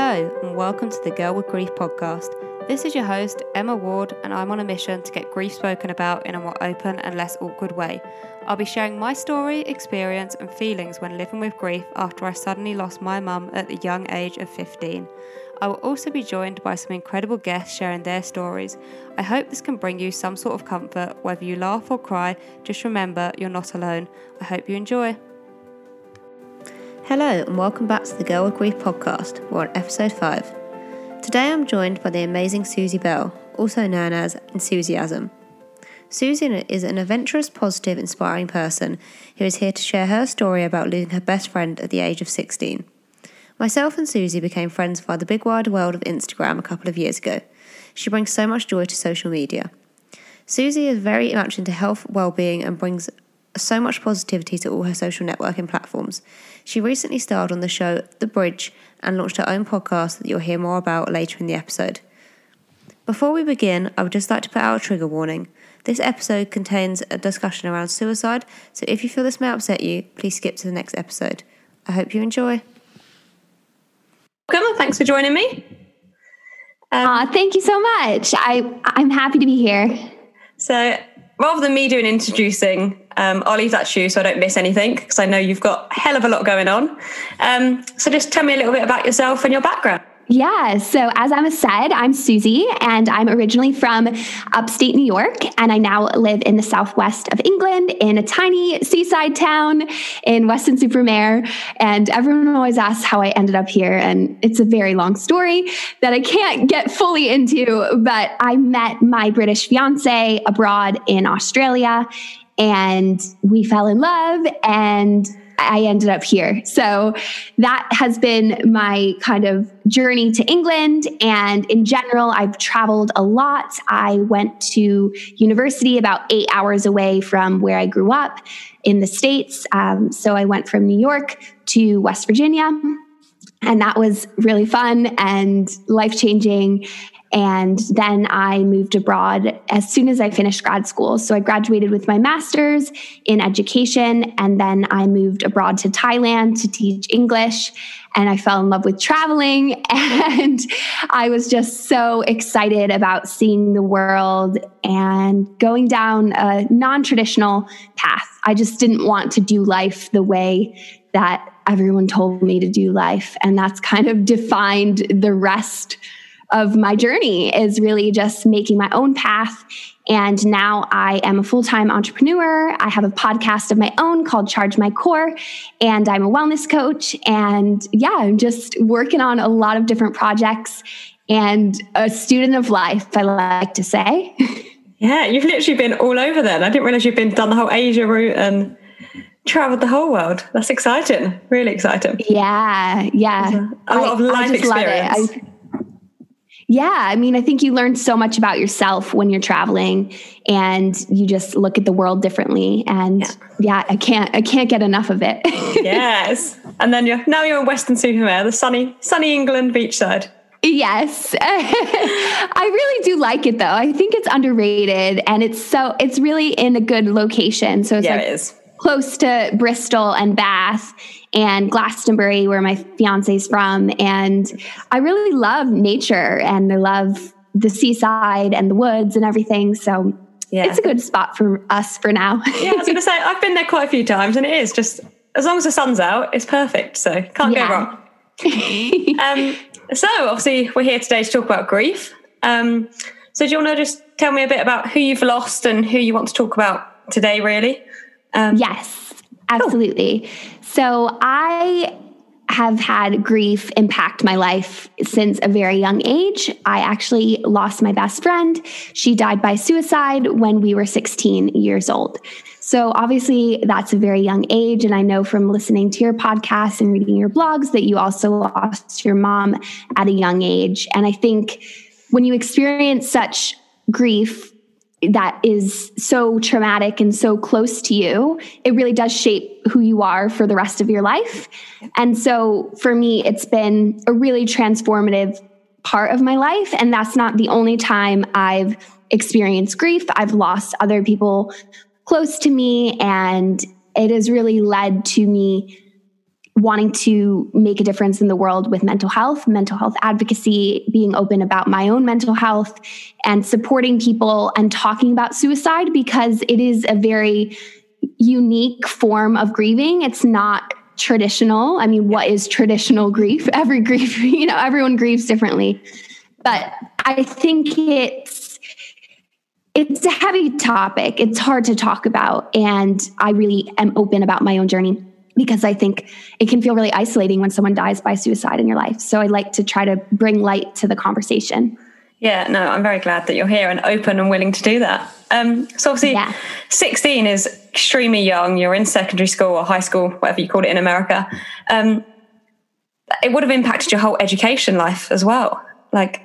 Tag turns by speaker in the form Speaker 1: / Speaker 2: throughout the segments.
Speaker 1: Hello, and welcome to the Girl with Grief podcast. This is your host, Emma Ward, and I'm on a mission to get grief spoken about in a more open and less awkward way. I'll be sharing my story, experience, and feelings when living with grief after I suddenly lost my mum at the young age of 15. I will also be joined by some incredible guests sharing their stories. I hope this can bring you some sort of comfort, whether you laugh or cry. Just remember, you're not alone. I hope you enjoy. Hello, and welcome back to the Girl with Grief podcast. We're on episode 5. Today I'm joined by the amazing Susie Bell, also known as Ensusiasm. Susie is an adventurous, positive, inspiring person who is here to share her story about losing her best friend at the age of 16. Myself and Susie became friends via the big wide world of Instagram a couple of years ago. She brings so much joy to social media. Susie is very much into health, well-being, and brings so much positivity to all her social networking platforms. She recently starred on the show The Bridge and launched her own podcast that you'll hear more about later in the episode. Before we begin, I would just like to put out a trigger warning. This episode contains a discussion around suicide, so if you feel this may upset you, please skip to the next episode. I hope you enjoy. Welcome, thanks for joining me.
Speaker 2: Um, uh, thank you so much. I, I'm happy to be here.
Speaker 1: So, rather than me doing introducing, um, I'll leave that to you so I don't miss anything because I know you've got a hell of a lot going on. Um, so just tell me a little bit about yourself and your background.
Speaker 2: Yeah. So, as Emma said, I'm Susie, and I'm originally from upstate New York, and I now live in the southwest of England in a tiny seaside town in Weston-super-Mare. And everyone always asks how I ended up here, and it's a very long story that I can't get fully into. But I met my British fiance abroad in Australia, and we fell in love, and I ended up here. So that has been my kind of journey to England. And in general, I've traveled a lot. I went to university about eight hours away from where I grew up in the States. Um, so I went from New York to West Virginia. And that was really fun and life changing. And then I moved abroad as soon as I finished grad school. So I graduated with my master's in education. And then I moved abroad to Thailand to teach English. And I fell in love with traveling. And I was just so excited about seeing the world and going down a non traditional path. I just didn't want to do life the way that everyone told me to do life. And that's kind of defined the rest of my journey is really just making my own path. And now I am a full time entrepreneur. I have a podcast of my own called Charge My Core, and I'm a wellness coach. And yeah, I'm just working on a lot of different projects and a student of life, I like to say.
Speaker 1: Yeah, you've literally been all over then. I didn't realize you've been done the whole Asia route and traveled the whole world. That's exciting. Really exciting.
Speaker 2: Yeah, yeah.
Speaker 1: A, lot of life experience.
Speaker 2: Yeah, I mean, I think you learn so much about yourself when you're traveling and you just look at the world differently and yeah, yeah I can't I can't get enough of it.
Speaker 1: yes. And then you're now you're in Weston-super-Mare the sunny sunny England beachside.
Speaker 2: Yes. I really do like it though. I think it's underrated and it's so it's really in a good location. So it's
Speaker 1: yeah,
Speaker 2: like
Speaker 1: it is.
Speaker 2: close to Bristol and Bath and Glastonbury, where my fiance is from. And I really love nature and I love the seaside and the woods and everything. So yeah. it's a good spot for us for now.
Speaker 1: yeah, I was going to say, I've been there quite a few times and it is just, as long as the sun's out, it's perfect. So can't yeah. go wrong. um, so obviously, we're here today to talk about grief. Um, so do you want to just tell me a bit about who you've lost and who you want to talk about today, really?
Speaker 2: Um, yes, Oh. absolutely. Cool. So I have had grief impact my life since a very young age. I actually lost my best friend. She died by suicide when we were 16 years old. So, obviously, that's a very young age. And I know from listening to your podcast and reading your blogs that you also lost your mom at a young age. And I think when you experience such grief, that is so traumatic and so close to you, it really does shape who you are for the rest of your life. And so for me, it's been a really transformative part of my life. And that's not the only time I've experienced grief. I've lost other people close to me, and it has really led to me wanting to make a difference in the world with mental health, mental health advocacy, being open about my own mental health, and supporting people and talking about suicide because it is a very unique form of grieving. It's not traditional. I mean, what is traditional grief? Every grief, you know, everyone grieves differently. But I think it's it's a heavy topic. It's hard to talk about and I really am open about my own journey because I think it can feel really isolating when someone dies by suicide in your life. So I like to try to bring light to the conversation.
Speaker 3: Yeah, no, I'm very glad that you're here and open and willing to do that. Um, so obviously, yeah. 16 is extremely young. You're in secondary school or high school, whatever you call it in America. Um, it would have impacted your whole education life as well. Like,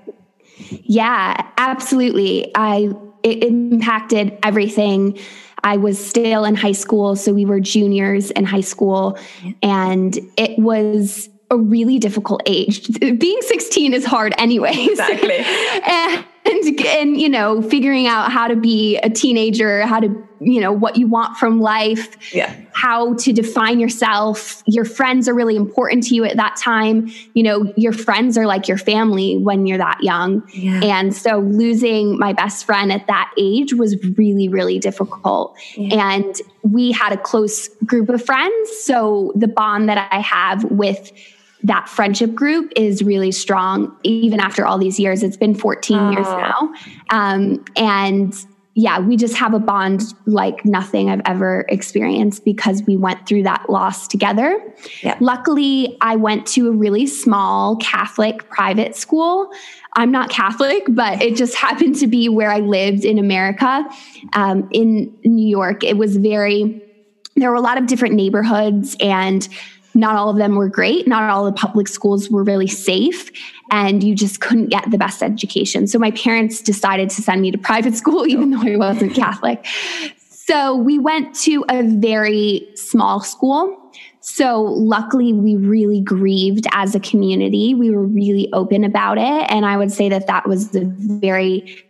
Speaker 2: yeah, absolutely. I it impacted everything. I was still in high school, so we were juniors in high school, and it was a really difficult age. Being 16 is hard anyways.
Speaker 3: Exactly.
Speaker 2: and, and, and, you know, figuring out how to be a teenager, how to, you know, what you want from life,
Speaker 3: yeah.
Speaker 2: how to define yourself. Your friends are really important to you at that time. You know, your friends are like your family when you're that young. Yeah. And so losing my best friend at that age was really, really difficult. Yeah. And we had a close group of friends. So the bond that I have with that friendship group is really strong even after all these years. It's been 14 oh. years now. Um, and yeah we just have a bond like nothing i've ever experienced because we went through that loss together.
Speaker 3: Yeah.
Speaker 2: luckily i went to a really small catholic private school. I'm not catholic but it just happened to be where i lived in america um, in new york. It was very there were a lot of different neighborhoods and not all of them were great. Not all the public schools were really safe, and you just couldn't get the best education. So my parents decided to send me to private school, even though I wasn't Catholic. So we went to a very small school. So luckily, we really grieved as a community. We were really open about it. And I would say that that was the very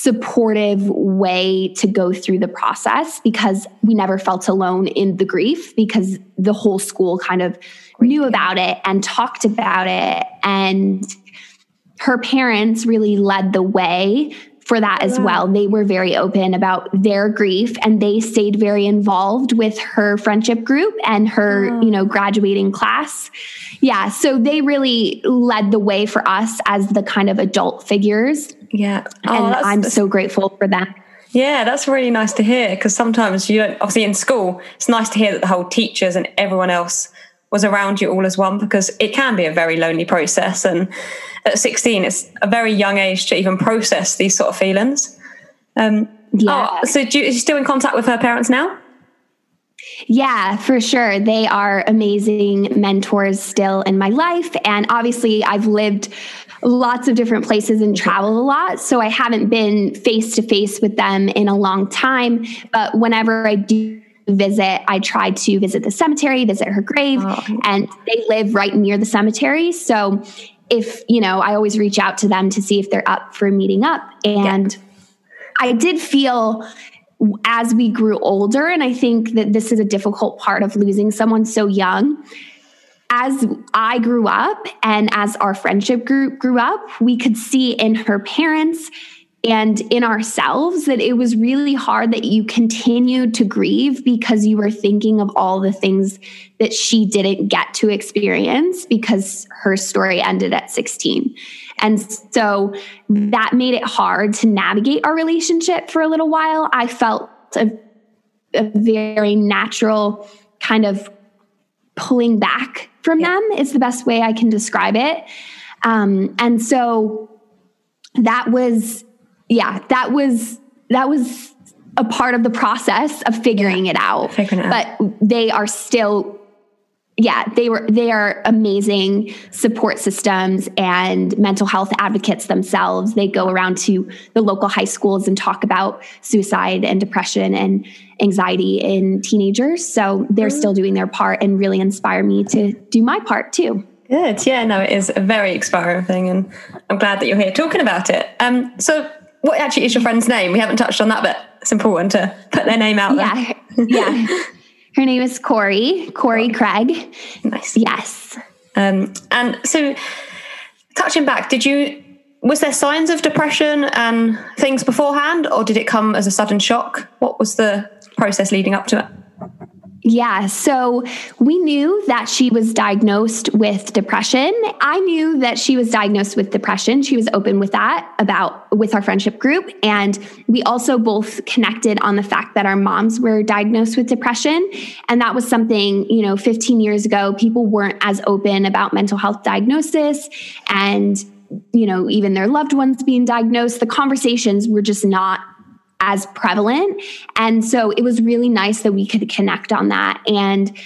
Speaker 2: supportive way to go through the process because we never felt alone in the grief because the whole school kind of knew about it and talked about it. And her parents really led the way for that as well. They were very open about their grief and they stayed very involved with her friendship group and her, you know, graduating class. Yeah, so they really led the way for us as the kind of adult figures
Speaker 3: yeah.
Speaker 2: Oh, and I'm so grateful for that.
Speaker 3: Yeah, that's really nice to hear because sometimes you don't, obviously in school, it's nice to hear that the whole teachers and everyone else was around you all as one because it can be a very lonely process. And at 16, it's a very young age to even process these sort of feelings. Um, yeah. Oh, so do you, are you still in contact with her parents now?
Speaker 2: Yeah, for sure. They are amazing mentors still in my life. And obviously, I've lived lots of different places and travel a lot. So I haven't been face to face with them in a long time. But whenever I do visit, I try to visit the cemetery, visit her grave, oh. and they live right near the cemetery. So if, you know, I always reach out to them to see if they're up for meeting up. And yeah. I did feel as we grew older, and I think that this is a difficult part of losing someone so young as I grew up and as our friendship group grew up, we could see in her parents and in ourselves that it was really hard that you continued to grieve because you were thinking of all the things that she didn't get to experience because her story ended at 16. And so that made it hard to navigate our relationship for a little while. I felt a, a very natural kind of pulling back from yeah. them is the best way I can describe it. Um, and so that was, yeah, that was, that was a part of the process of figuring yeah. it out.
Speaker 3: Figuring it
Speaker 2: but they are still yeah, they were they are amazing support systems and mental health advocates themselves. They go around to the local high schools and talk about suicide and depression and anxiety in teenagers. So they're still doing their part and really inspire me to do my part too.
Speaker 3: Good. Yeah, no, it is a very inspiring thing and I'm glad that you're here talking about it. Um so what actually is your friend's name? We haven't touched on that, but it's important to put their name out
Speaker 2: yeah. there. yeah. Her name is Corey, Corey Craig.
Speaker 3: Nice.
Speaker 2: Yes.
Speaker 3: Um, and so, touching back, did you was there signs of depression and things beforehand, or did it come as a sudden shock? What was the process leading up to it?
Speaker 2: Yeah, so we knew that she was diagnosed with depression. I knew that she was diagnosed with depression. She was open with that about with our friendship group and we also both connected on the fact that our moms were diagnosed with depression and that was something, you know, 15 years ago people weren't as open about mental health diagnosis and you know, even their loved ones being diagnosed. The conversations were just not as prevalent. And so it was really nice that we could connect on that. And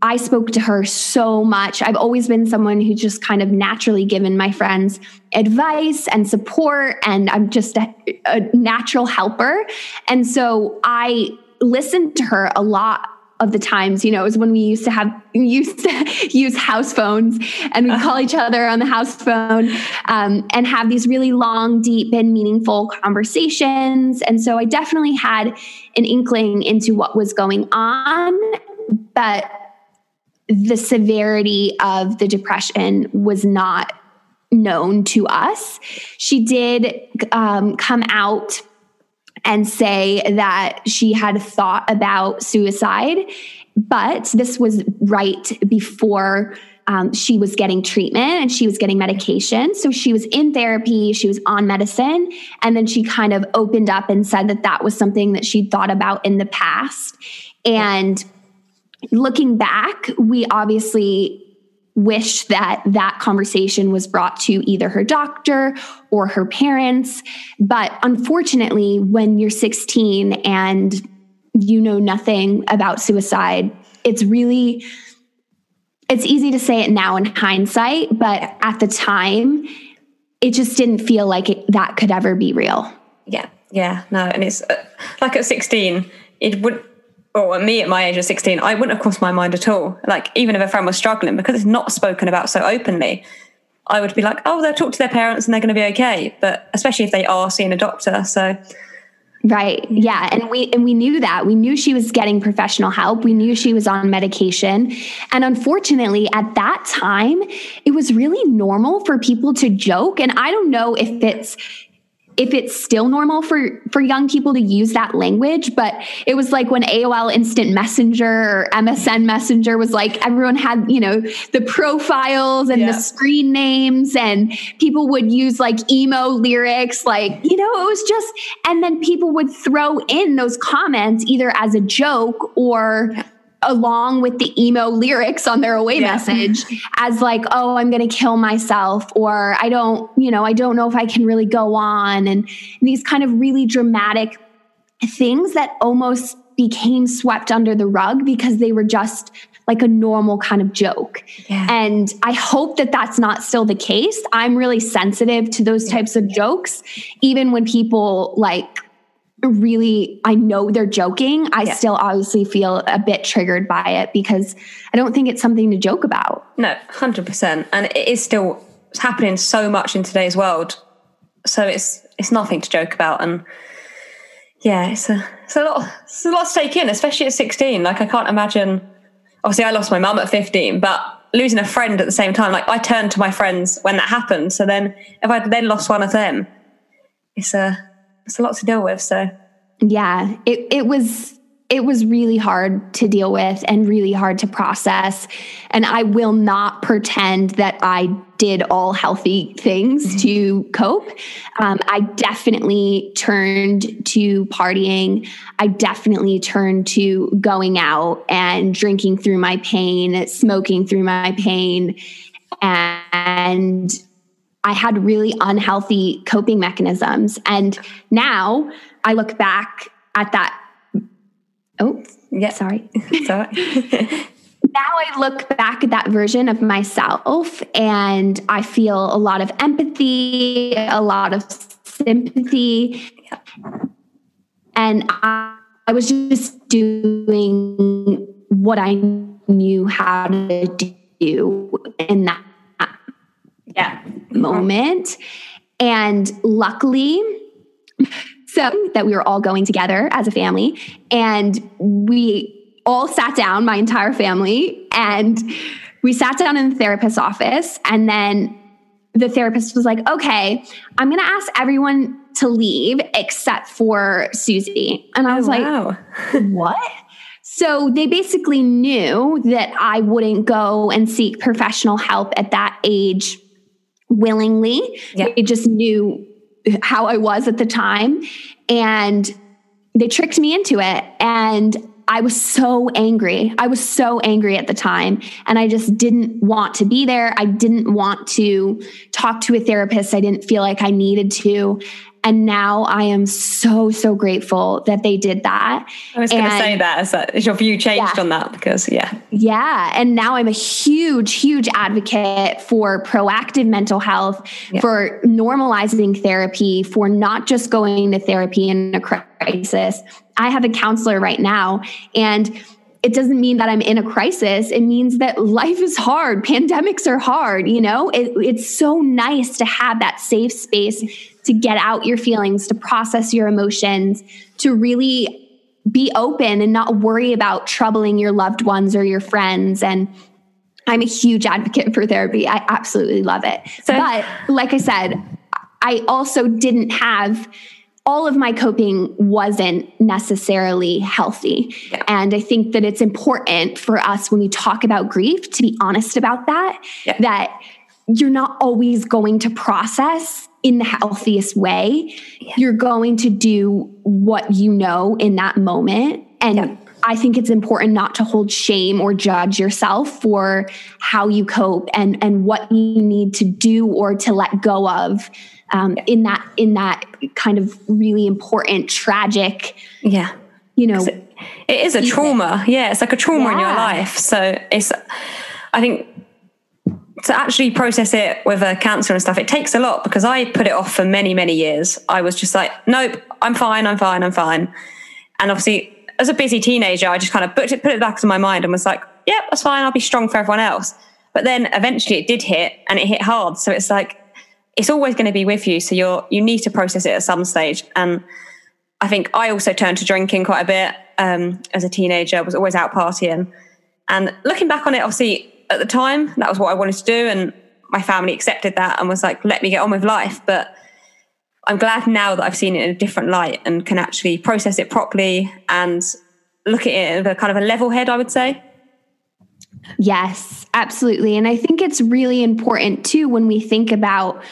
Speaker 2: I spoke to her so much. I've always been someone who just kind of naturally given my friends advice and support, and I'm just a, a natural helper. And so I listened to her a lot of the times, you know, it was when we used to have used to use house phones and we'd call each other on the house phone um, and have these really long, deep, and meaningful conversations. And so I definitely had an inkling into what was going on, but the severity of the depression was not known to us. She did um, come out and say that she had thought about suicide, but this was right before um, she was getting treatment and she was getting medication. So she was in therapy, she was on medicine, and then she kind of opened up and said that that was something that she'd thought about in the past. And looking back, we obviously wish that that conversation was brought to either her doctor or her parents. But unfortunately, when you're 16 and you know nothing about suicide, it's really it's easy to say it now in hindsight, but at the time, it just didn't feel like it, that could ever be real.
Speaker 3: Yeah, yeah, no, and it's uh, like at 16, it would or me at my age of 16, I wouldn't have crossed my mind at all. Like, even if a friend was struggling, because it's not spoken about so openly, I would be like, oh, they'll talk to their parents and they're going to be okay. But especially if they are seeing a doctor. So,
Speaker 2: Right. Yeah. And we and we knew that. We knew she was getting professional help. We knew she was on medication. And unfortunately, at that time, it was really normal for people to joke. And I don't know if it's if it's still normal for for young people to use that language but it was like when AOL instant messenger or MSN messenger was like everyone had you know the profiles and yeah. the screen names and people would use like emo lyrics like you know it was just and then people would throw in those comments either as a joke or along with the emo lyrics on their away yeah. message as like oh i'm going to kill myself or i don't you know i don't know if i can really go on and these kind of really dramatic things that almost became swept under the rug because they were just like a normal kind of joke. Yeah. And I hope that that's not still the case. I'm really sensitive to those types of jokes, even when people like really I know they're joking, I yeah. still obviously feel a bit triggered by it because I don't think it's something to joke about.
Speaker 3: No, 100%. And it is still happening so much in today's world. So it's it's nothing to joke about and yeah, it's a it's a lot it's a lot to take in, especially at 16. Like I can't imagine obviously I lost my mum at 15, but losing a friend at the same time, like I turned to my friends when that happened. So then if I then lost one of them, it's a it's a lot to deal with. So
Speaker 2: yeah, it it was it was really hard to deal with and really hard to process. And I will not pretend that I did all healthy things mm-hmm. to cope. Um, I definitely turned to partying. I definitely turned to going out and drinking through my pain, smoking through my pain. And I had really unhealthy coping mechanisms. And now I look back at that. Oh, yeah, sorry. sorry. now I look back at that version of myself and I feel a lot of empathy, a lot of sympathy. And I, I was just doing what I knew how to do in that yeah. moment. And luckily, so that we were all going together as a family and we all sat down, my entire family, and we sat down in the therapist's office. And then the therapist was like, okay, I'm going to ask everyone to leave except for Susie. And I oh, was oh, wow. like, what? So they basically knew that I wouldn't go and seek professional help at that age willingly. Yeah. They just knew how I was at the time. And they tricked me into it. And I was so angry. I was so angry at the time. And I just didn't want to be there. I didn't want to talk to a therapist. I didn't feel like I needed to. And now I am so, so grateful that they did that.
Speaker 3: I was going to say that as, that as your view changed yeah. on that because, yeah.
Speaker 2: Yeah. And now I'm a huge, huge advocate for proactive mental health, yeah. for normalizing therapy, for not just going to therapy in a crisis. I have a counselor right now and it doesn't mean that I'm in a crisis. It means that life is hard. Pandemics are hard. You know, it, it's so nice to have that safe space to get out your feelings, to process your emotions, to really be open and not worry about troubling your loved ones or your friends. And I'm a huge advocate for therapy. I absolutely love it. So, but like I said, I also didn't have all of my coping wasn't necessarily healthy. Yeah. And I think that it's important for us when we talk about grief to be honest about that, yeah. that you're not always going to process in the healthiest way. Yeah. You're going to do what you know in that moment. And yeah. I think it's important not to hold shame or judge yourself for how you cope and, and what you need to do or to let go of um, in that in that kind of really important, tragic,
Speaker 3: yeah,
Speaker 2: you know,
Speaker 3: it, it is a trauma. Yeah, it's like a trauma yeah. in your life. So it's, I think to actually process it with a cancer and stuff, it takes a lot because I put it off for many, many years. I was just like, nope, I'm fine, I'm fine, I'm fine. And obviously, as a busy teenager, I just kind of put it, put it back to my mind and was like, yep, that's fine, I'll be strong for everyone else. But then eventually it did hit and it hit hard. So it's like, it's always going to be with you. So you're, you need to process it at some stage. And I think I also turned to drinking quite a bit um, as a teenager, I was always out partying. And looking back on it, obviously, at the time, that was what I wanted to do. And my family accepted that and was like, let me get on with life. But I'm glad now that I've seen it in a different light and can actually process it properly and look at it with a kind of a level head, I would say.
Speaker 2: Yes, absolutely. And I think it's really important too when we think about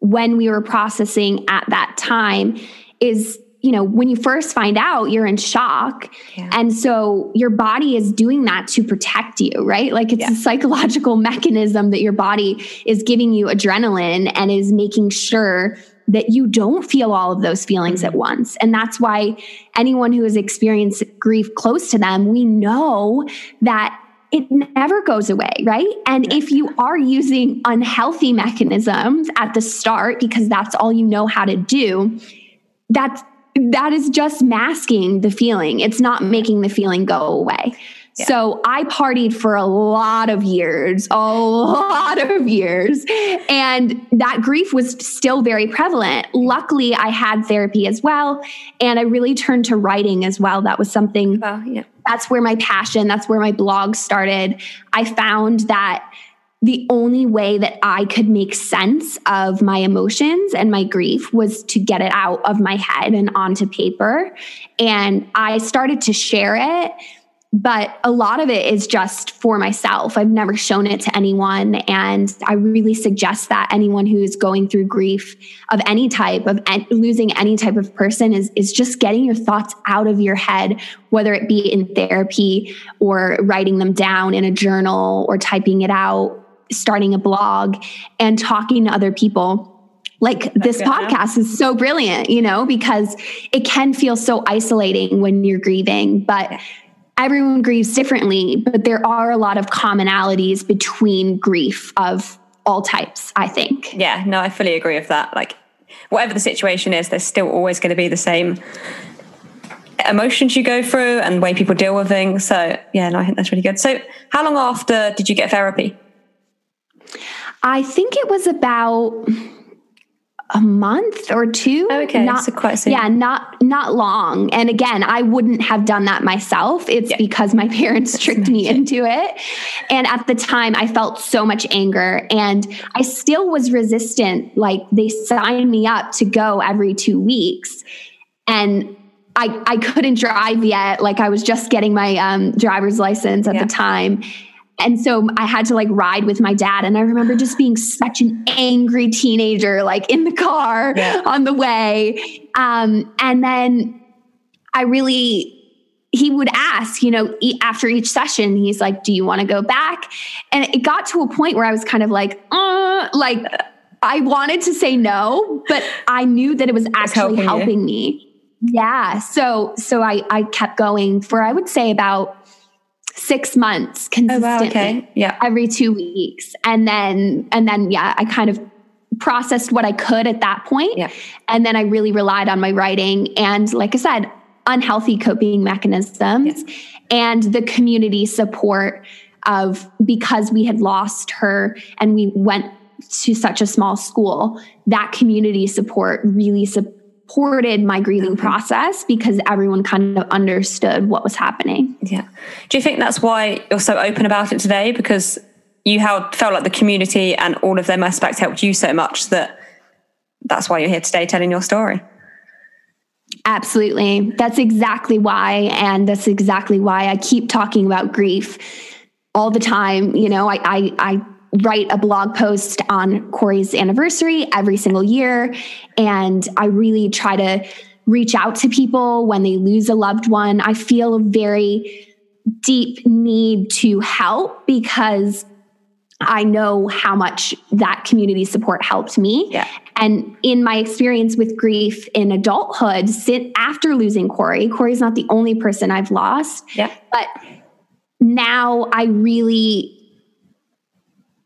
Speaker 2: when we were processing at that time is you know, when you first find out, you're in shock. Yeah. And so your body is doing that to protect you, right? Like it's yeah. a psychological mechanism that your body is giving you adrenaline and is making sure that you don't feel all of those feelings mm-hmm. at once. And that's why anyone who has experienced grief close to them, we know that it never goes away, right? And if you are using unhealthy mechanisms at the start because that's all you know how to do, that's that is just masking the feeling. It's not making the feeling go away. Yeah. So I partied for a lot of years, a lot of years. And that grief was still very prevalent. Luckily, I had therapy as well. And I really turned to writing as well. That was something, yeah. that's where my passion, that's where my blog started. I found that the only way that I could make sense of my emotions and my grief was to get it out of my head and onto paper. And I started to share it, but a lot of it is just for myself. I've never shown it to anyone. And I really suggest that anyone who's going through grief of any type, of en- losing any type of person, is, is just getting your thoughts out of your head, whether it be in therapy or writing them down in a journal or typing it out starting a blog and talking to other people like this podcast is so brilliant, you know, because it can feel so isolating when you're grieving, but everyone grieves differently, but there are a lot of commonalities between grief of all types, I think.
Speaker 3: Yeah, no, I fully agree with that. Like whatever the situation is, there's still always going to be the same emotions you go through and way people deal with things. So yeah, no, I think that's really good. So how long after did you get therapy?
Speaker 2: I think it was about a month or two.
Speaker 3: Oh, okay,
Speaker 2: not,
Speaker 3: so quite soon.
Speaker 2: Yeah, not not long. And again, I wouldn't have done that myself. It's yeah. because my parents tricked me into it. And at the time, I felt so much anger, and I still was resistant. Like they signed me up to go every two weeks, and I I couldn't drive yet. Like I was just getting my um, driver's license at yeah. the time and so I had to like ride with my dad. And I remember just being such an angry teenager, like in the car yeah. on the way. Um, and then I really, he would ask, you know, after each session, he's like, Do you want to go back? And it got to a point where I was kind of like, uh, like, I wanted to say no, but I knew that it was actually helping, helping me. Yeah. So, so I, I kept going for, I would say about six months consistently. Oh, wow, okay.
Speaker 3: Yeah.
Speaker 2: Every two weeks. And then, and then, yeah, I kind of processed what I could at that point.
Speaker 3: Yeah.
Speaker 2: And then I really relied on my writing and, like I said, unhealthy coping mechanisms yes. and the community support of because we had lost her and we went to such a small school, that community support really supported supported my grieving mm-hmm. process because everyone kind of understood what was happening.
Speaker 3: Yeah. Do you think that's why you're so open about it today? Because you held, felt like the community and all of them aspects helped you so much that that's why you're here today telling your story.
Speaker 2: Absolutely. That's exactly why. And that's exactly why I keep talking about grief all the time. You know, I, I, I write a blog post on Corey's anniversary every single year. And I really try to reach out to people when they lose a loved one. I feel a very deep need to help because I know how much that community support helped me.
Speaker 3: Yeah.
Speaker 2: And in my experience with grief in adulthood, after losing Corey, Corey's not the only person I've lost.
Speaker 3: Yeah.
Speaker 2: But now I really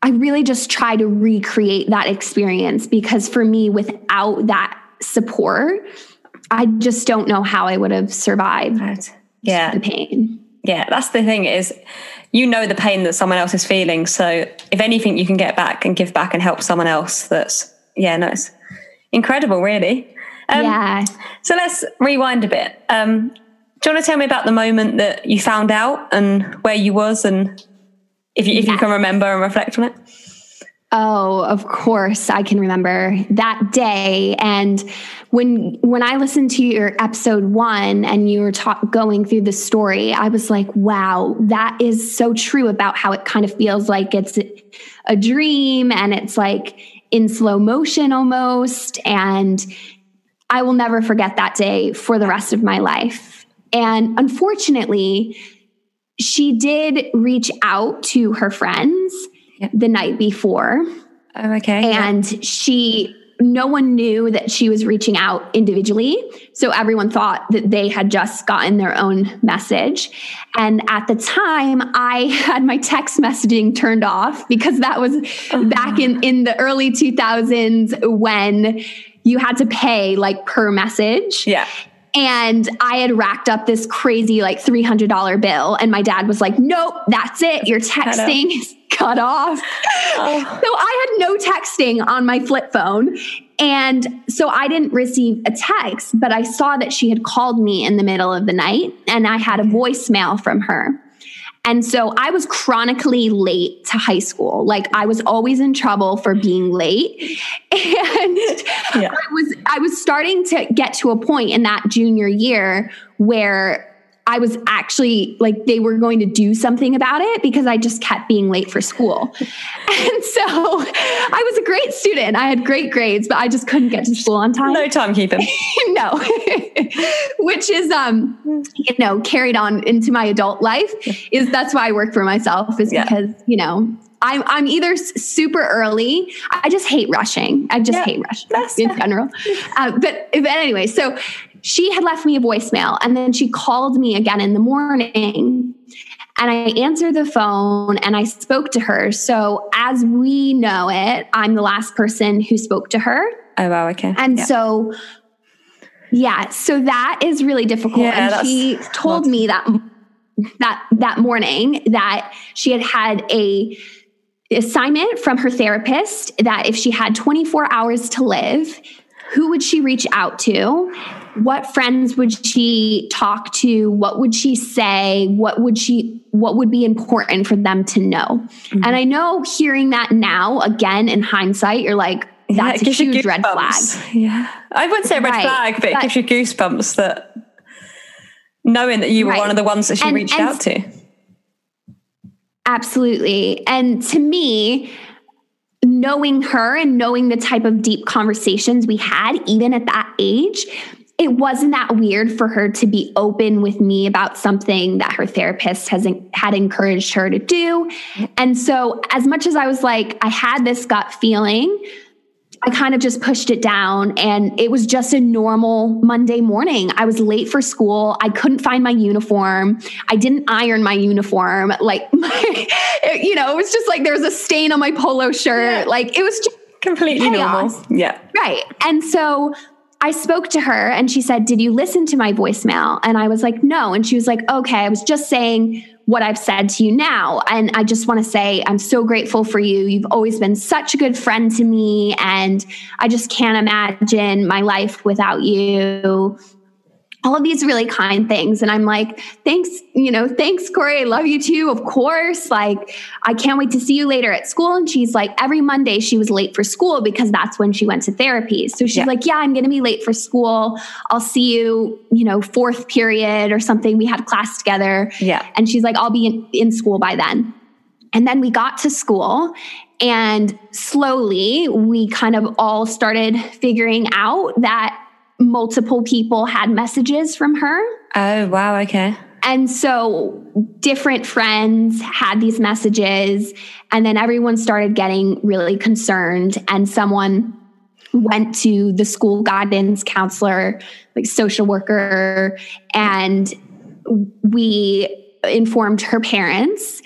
Speaker 2: I really just try to recreate that experience because for me, without that support, I just don't know how I would have survived
Speaker 3: right. yeah.
Speaker 2: the pain.
Speaker 3: Yeah, that's the thing is you know the pain that someone else is feeling. So if anything you can get back and give back and help someone else, that's yeah, no, it's incredible, really.
Speaker 2: Um, yeah.
Speaker 3: So let's rewind a bit. Um, do you want to tell me about the moment that you found out and where you was and if you, if you can remember and reflect on it?
Speaker 2: Oh, of course I can remember that day. And when when I listened to your episode one and you were ta- going through the story, I was like, wow, that is so true about how it kind of feels like it's a dream and it's like in slow motion almost. And I will never forget that day for the rest of my life. And unfortunately, she did reach out to her friends yep. the night before.
Speaker 3: Oh, okay.
Speaker 2: And yep. she, no one knew that she was reaching out individually. So everyone thought that they had just gotten their own message. And at the time, I had my text messaging turned off because that was uh-huh. back in, in the early 2000s when you had to pay like per message.
Speaker 3: Yeah.
Speaker 2: And I had racked up this crazy like $300 bill. And my dad was like, nope, that's it. Your texting is cut off. Oh. So I had no texting on my flip phone. And so I didn't receive a text, but I saw that she had called me in the middle of the night and I had a voicemail from her. And so I was chronically late to high school. Like I was always in trouble for being late. And yeah. I was I was starting to get to a point in that junior year where I was actually like they were going to do something about it because I just kept being late for school. And so I was a great student. I had great grades, but I just couldn't get to school on time.
Speaker 3: No timekeeping.
Speaker 2: no. Which is um you know carried on into my adult life is that's why I work for myself is yeah. because, you know, I'm I'm either super early. I just hate rushing. I just yeah, hate rushing in general. Uh, but but anyway, so she had left me a voicemail and then she called me again in the morning and I answered the phone and I spoke to her. So, as we know it, I'm the last person who spoke to her.
Speaker 3: Oh, wow. Okay.
Speaker 2: And yeah. so, yeah, so that is really difficult. Yeah, and she told me that that that morning that she had had a assignment from her therapist that if she had 24 hours to live, who would she reach out to? What friends would she talk to? What would she say? What would she what would be important for them to know? Mm-hmm. And I know hearing that now again in hindsight, you're like, that's yeah, a huge red flag.
Speaker 3: Yeah. I wouldn't say red right. flag, but, but, it gives you goosebumps that knowing that you were right. one of the ones that she and, reached and out to.
Speaker 2: Absolutely. And to me, knowing her and knowing the type of deep conversations we had, even at that age, it wasn't that weird for her to be open with me about something that her therapist has had encouraged her to do. And so, as much as I was like, I had this gut feeling, I kind of just pushed it down and it was just a normal Monday morning. I was late for school. I couldn't find my uniform. I didn't iron my uniform. Like, my, you know, it was just like there was a stain on my polo shirt. Yeah. Like, it was just
Speaker 3: completely chaos. normal. Yeah.
Speaker 2: Right. And so I spoke to her and she said, Did you listen to my voicemail? And I was like, No. And she was like, Okay, I was just saying what I've said to you now. And I just want to say, I'm so grateful for you. You've always been such a good friend to me. And I just can't imagine my life without you all of these really kind things. And I'm like, thanks, you know, thanks, Corey. I love you too. Of course. Like, I can't wait to see you later at school. And she's like, every Monday she was late for school because that's when she went to therapy. So she's yeah. like, yeah, I'm going to be late for school. I'll see you, you know, fourth period or something. We had class together.
Speaker 3: Yeah.
Speaker 2: And she's like, I'll be in, in school by then. And then we got to school and slowly we kind of all started figuring out that multiple people had messages from her.
Speaker 3: Oh, wow. Okay.
Speaker 2: And so different friends had these messages, and then everyone started getting really concerned. And someone went to the school guidance counselor, like social worker, and we informed her parents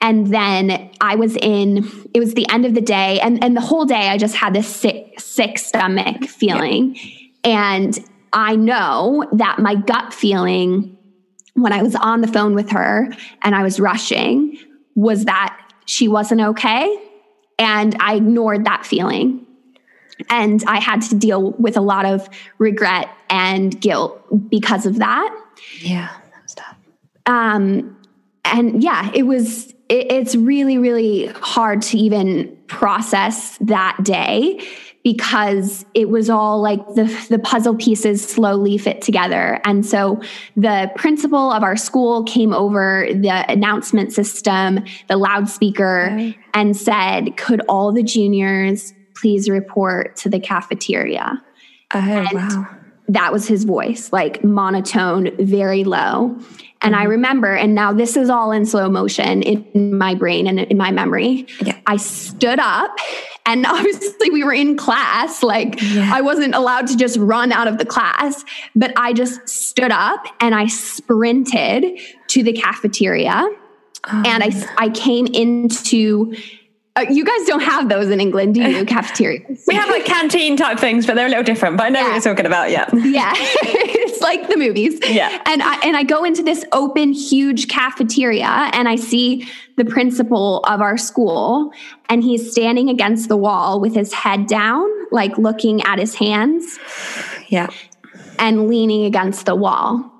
Speaker 2: and then i was in it was the end of the day and, and the whole day i just had this sick sick stomach feeling yeah. And I know that my gut feeling when I was on the phone with her and I was rushing was that she wasn't okay. And I ignored that feeling. And I had to deal with a lot of regret and guilt because of that.
Speaker 3: Yeah, that was tough.
Speaker 2: Um, and yeah, it was, it, it's really, really hard to even process that day because it was all like the, the puzzle pieces slowly fit together. And so the principal of our school came over the announcement system, the loudspeaker, and said, Could all the juniors please report to the cafeteria?
Speaker 3: Oh, and wow.
Speaker 2: That was his voice, like monotone, very low. And I mm-hmm. remember, and now this is all in slow motion in my brain and in my memory. Yeah. I stood up and obviously, we were in class. Like, yeah. I wasn't allowed to just run out of the class, but I just stood up and I sprinted to the cafeteria. Oh. And I, I came into uh, you guys don't have those in England, do you? Cafeterias.
Speaker 3: we have like canteen type things, but they're a little different. But I know yeah. what you're talking about. Yeah.
Speaker 2: Yeah. it's like the movies.
Speaker 3: Yeah.
Speaker 2: And I and I go into this open, huge cafeteria and I see the principal of our school, and he's standing against the wall with his head down, like looking at his hands.
Speaker 3: Yeah.
Speaker 2: And leaning against the wall.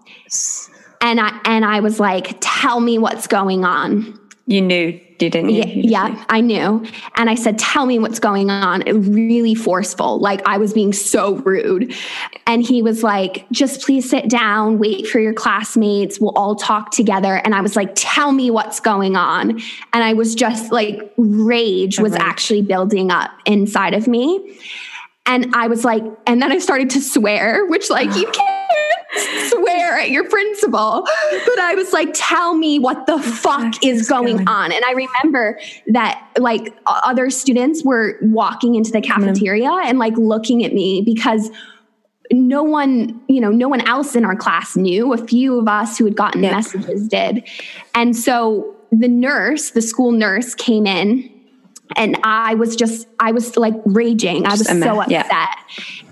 Speaker 2: And I and I was like, tell me what's going on.
Speaker 3: You knew didn't you?
Speaker 2: Yeah, yeah, I knew. And I said, Tell me what's going on. It really forceful. Like I was being so rude. And he was like, Just please sit down, wait for your classmates. We'll all talk together. And I was like, Tell me what's going on. And I was just like, rage was actually building up inside of me. And I was like, and then I started to swear, which like you can't swear at your principal. But I was like, tell me what the fuck is going on. And I remember that like other students were walking into the cafeteria and like looking at me because no one, you know, no one else in our class knew. A few of us who had gotten yep. messages did. And so the nurse, the school nurse came in and I was just, I was like raging. I was so upset. Yeah.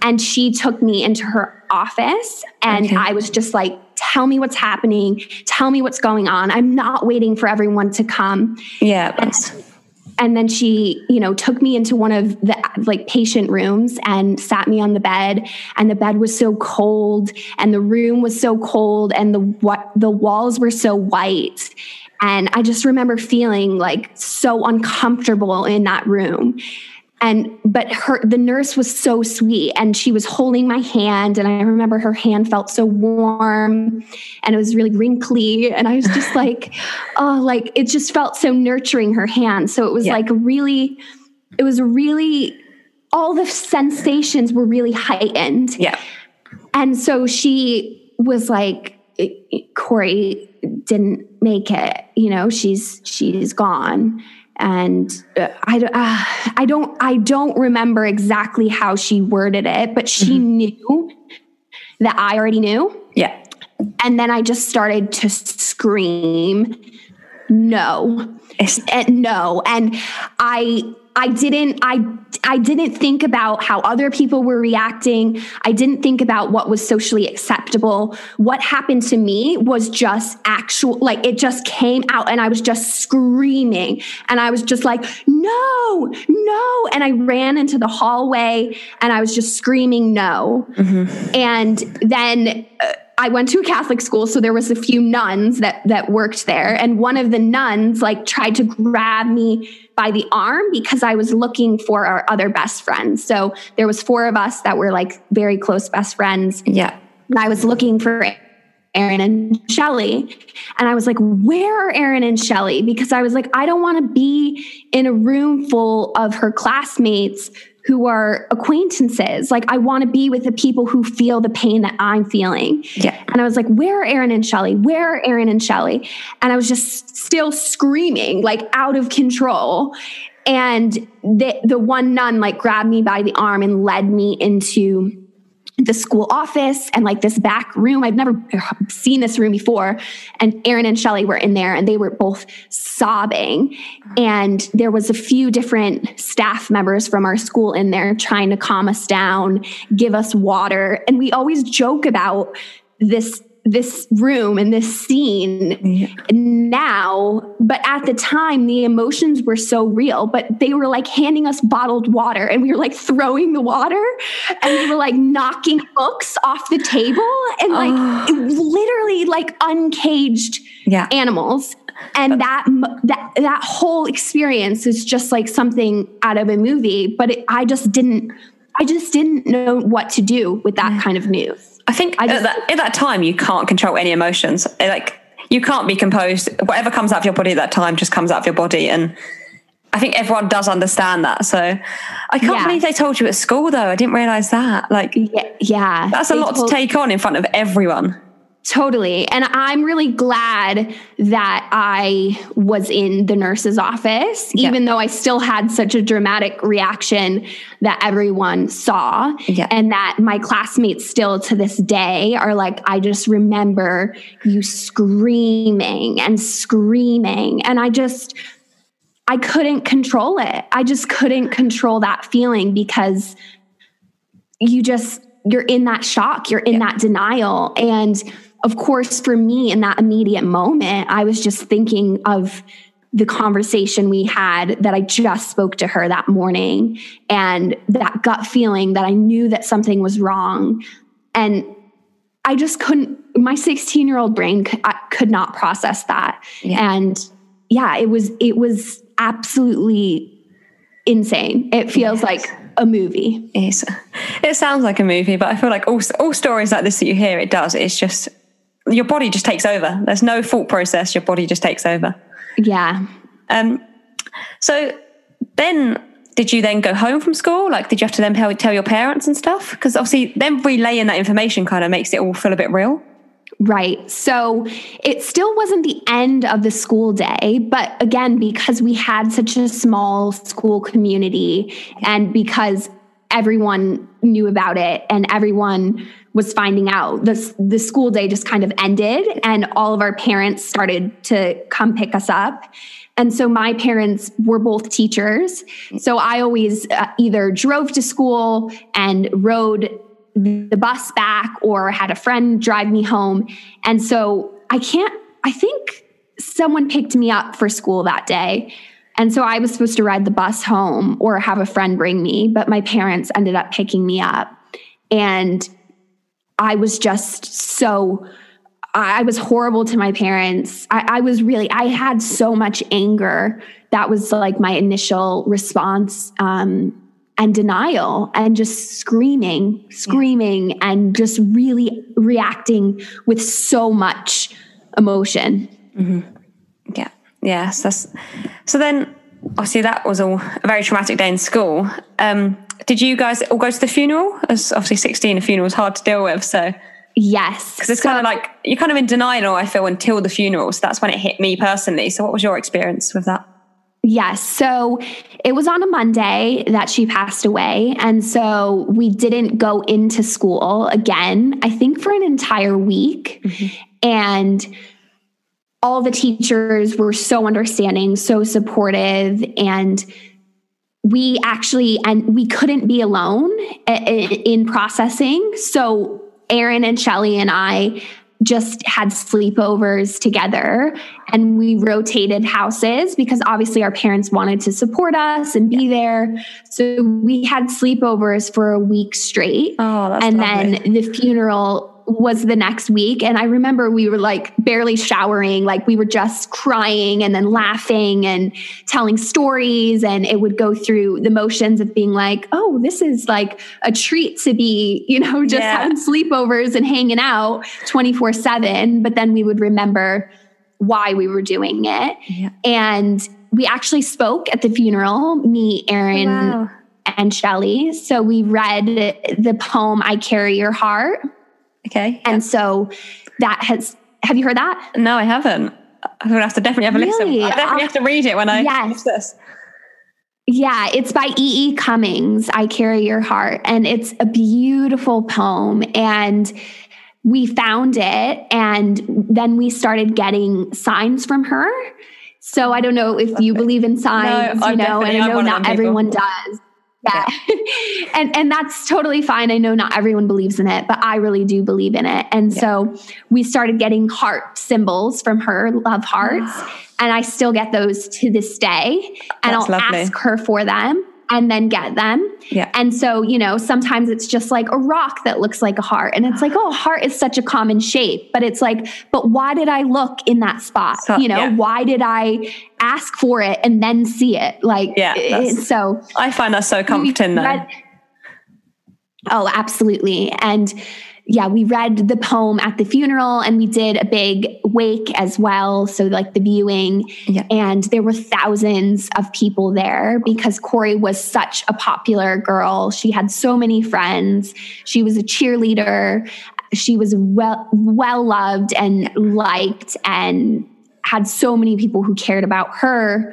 Speaker 2: And she took me into her office and okay. I was just like, tell me what's happening. Tell me what's going on. I'm not waiting for everyone to come.
Speaker 3: Yeah.
Speaker 2: And, and then she you know took me into one of the like patient rooms and sat me on the bed and the bed was so cold and the room was so cold and the what the walls were so white and i just remember feeling like so uncomfortable in that room. And but her the nurse was so sweet and she was holding my hand and i remember her hand felt so warm and it was really wrinkly and i was just like oh like it just felt so nurturing her hand. So it was yeah. like really it was really all the sensations were really heightened.
Speaker 3: Yeah.
Speaker 2: And so she was like corey didn't make it you know she's she's gone and uh, I, uh, I don't I don't remember exactly how she worded it, but she mm-hmm. knew that I already knew.
Speaker 3: Yeah.
Speaker 2: And then I just started to scream, no, and no, and I I didn't I I didn't think about how other people were reacting. I didn't think about what was socially acceptable. What happened to me was just actual like it just came out and I was just screaming and I was just like no, no and I ran into the hallway and I was just screaming no. Mm-hmm. And then uh, I went to a Catholic school, so there was a few nuns that that worked there, and one of the nuns like tried to grab me by the arm because I was looking for our other best friends. So there was four of us that were like very close best friends.
Speaker 3: Yeah.
Speaker 2: And I was looking for Aaron and Shelly. And I was like, where are Aaron and Shelly? Because I was like, I don't want to be in a room full of her classmates who are acquaintances. Like I want to be with the people who feel the pain that I'm feeling.
Speaker 3: Yeah.
Speaker 2: And I was like, where are Aaron and Shelly? Where are Aaron and Shelly? And I was just still screaming, like out of control. And the the one nun like grabbed me by the arm and led me into the school office and like this back room. I've never seen this room before. And Aaron and Shelly were in there and they were both sobbing. And there was a few different staff members from our school in there trying to calm us down, give us water. And we always joke about this this room and this scene yeah. now but at the time the emotions were so real but they were like handing us bottled water and we were like throwing the water and we were like knocking books off the table and like oh. literally like uncaged
Speaker 3: yeah.
Speaker 2: animals and that that that whole experience is just like something out of a movie but it, i just didn't i just didn't know what to do with that mm. kind of news
Speaker 3: I think I just, at, that, at that time you can't control any emotions. Eh, like you can't be composed. Whatever comes out of your body at that time just comes out of your body, and I think everyone does understand that. So I can't yeah. believe they told you at school though. I didn't realize that. Like
Speaker 2: yeah, yeah.
Speaker 3: that's a lot told- to take on in front of everyone.
Speaker 2: Totally. And I'm really glad that I was in the nurse's office, yeah. even though I still had such a dramatic reaction that everyone saw. Yeah. And that my classmates still to this day are like, I just remember you screaming and screaming. And I just, I couldn't control it. I just couldn't control that feeling because you just, you're in that shock, you're in yeah. that denial. And, of course, for me in that immediate moment, I was just thinking of the conversation we had that I just spoke to her that morning and that gut feeling that I knew that something was wrong. And I just couldn't, my 16 year old brain could, could, not process that. Yeah. And yeah, it was, it was absolutely insane. It feels yes. like a movie.
Speaker 3: It's, it sounds like a movie, but I feel like all, all stories like this that you hear, it does. It's just your body just takes over. There's no thought process. Your body just takes over.
Speaker 2: Yeah.
Speaker 3: Um. So then, did you then go home from school? Like, did you have to then tell, tell your parents and stuff? Because obviously, then relaying that information kind of makes it all feel a bit real.
Speaker 2: Right. So it still wasn't the end of the school day. But again, because we had such a small school community and because everyone knew about it and everyone was finding out. The, the school day just kind of ended and all of our parents started to come pick us up. And so my parents were both teachers. So i always uh, either drove to school and rode the bus back or had a friend drive me home. And so i can't i think someone picked me up for school that day. And so I was supposed to ride the bus home or have a friend bring me, but my parents ended up picking me up. And I was just so, I was horrible to my parents. I, I was really, I had so much anger. That was like my initial response. Um, and denial and just screaming, screaming, and just really reacting with so much emotion.
Speaker 3: Mm-hmm. Yeah. Yes. That's so then obviously that was all a very traumatic day in school. Um, did you guys all go to the funeral? As obviously 16, a funeral is hard to deal with. So
Speaker 2: yes.
Speaker 3: Because it's so, kind of like you're kind of in denial, I feel, until the funeral. So that's when it hit me personally. So what was your experience with that?
Speaker 2: Yes. So it was on a Monday that she passed away. And so we didn't go into school again, I think for an entire week. Mm-hmm. And all the teachers were so understanding, so supportive. And we actually, and we couldn't be alone eh, eh, in processing. So Aaron and Shelly and I just had sleepovers together and we rotated houses because obviously our parents wanted to support us and be there. So we had sleepovers for a week straight.
Speaker 3: Oh,
Speaker 2: and
Speaker 3: lovely.
Speaker 2: then the funeral was the next week. And I remember we were like barely showering, like we were just crying and then laughing and telling stories. And it would go through the motions of being like, oh, this is like a treat to be, you know, just yeah. having sleepovers and hanging out 24 7. But then we would remember why we were doing it. Yeah. And we actually spoke at the funeral, me, Aaron, wow. and Shelly. So we read the poem, I Carry Your Heart
Speaker 3: Okay.
Speaker 2: And so that has, have you heard that?
Speaker 3: No, I haven't. I'm going to have to definitely have a really? listen. I definitely have to read it when I yes. this.
Speaker 2: Yeah, it's by E. E. Cummings, I Carry Your Heart. And it's a beautiful poem. And we found it and then we started getting signs from her. So I don't know if you believe in signs, no, you know, and I know not everyone does. Yeah. and and that's totally fine. I know not everyone believes in it, but I really do believe in it. And yeah. so we started getting heart symbols from her, love hearts, and I still get those to this day. And that's I'll lovely. ask her for them and then get them.
Speaker 3: Yeah.
Speaker 2: And so, you know, sometimes it's just like a rock that looks like a heart. And it's like, oh, heart is such a common shape. But it's like, but why did I look in that spot? So, you know, yeah. why did I ask for it and then see it? Like,
Speaker 3: yeah.
Speaker 2: It, so
Speaker 3: I find that so comforting though.
Speaker 2: Oh, absolutely. And yeah, we read the poem at the funeral and we did a big wake as well. So, like the viewing.
Speaker 3: Yeah.
Speaker 2: And there were thousands of people there because Corey was such a popular girl. She had so many friends. She was a cheerleader. She was well, well loved and liked and had so many people who cared about her.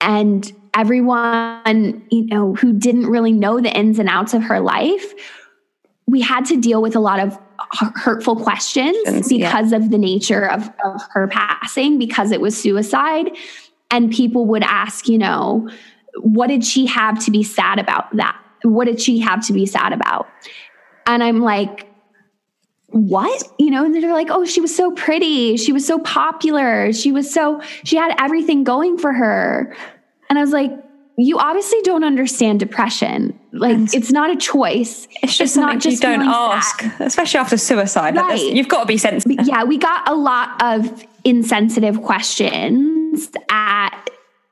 Speaker 2: And everyone, you know, who didn't really know the ins and outs of her life we had to deal with a lot of hurtful questions because yeah. of the nature of, of her passing, because it was suicide. And people would ask, you know, what did she have to be sad about that? What did she have to be sad about? And I'm like, what? You know, and they're like, oh, she was so pretty. She was so popular. She was so, she had everything going for her. And I was like, you obviously don't understand depression. Like and it's not a choice.
Speaker 3: It's just not just you don't ask, sad. especially after suicide. Right. You've got to be sensitive.
Speaker 2: Yeah, we got a lot of insensitive questions at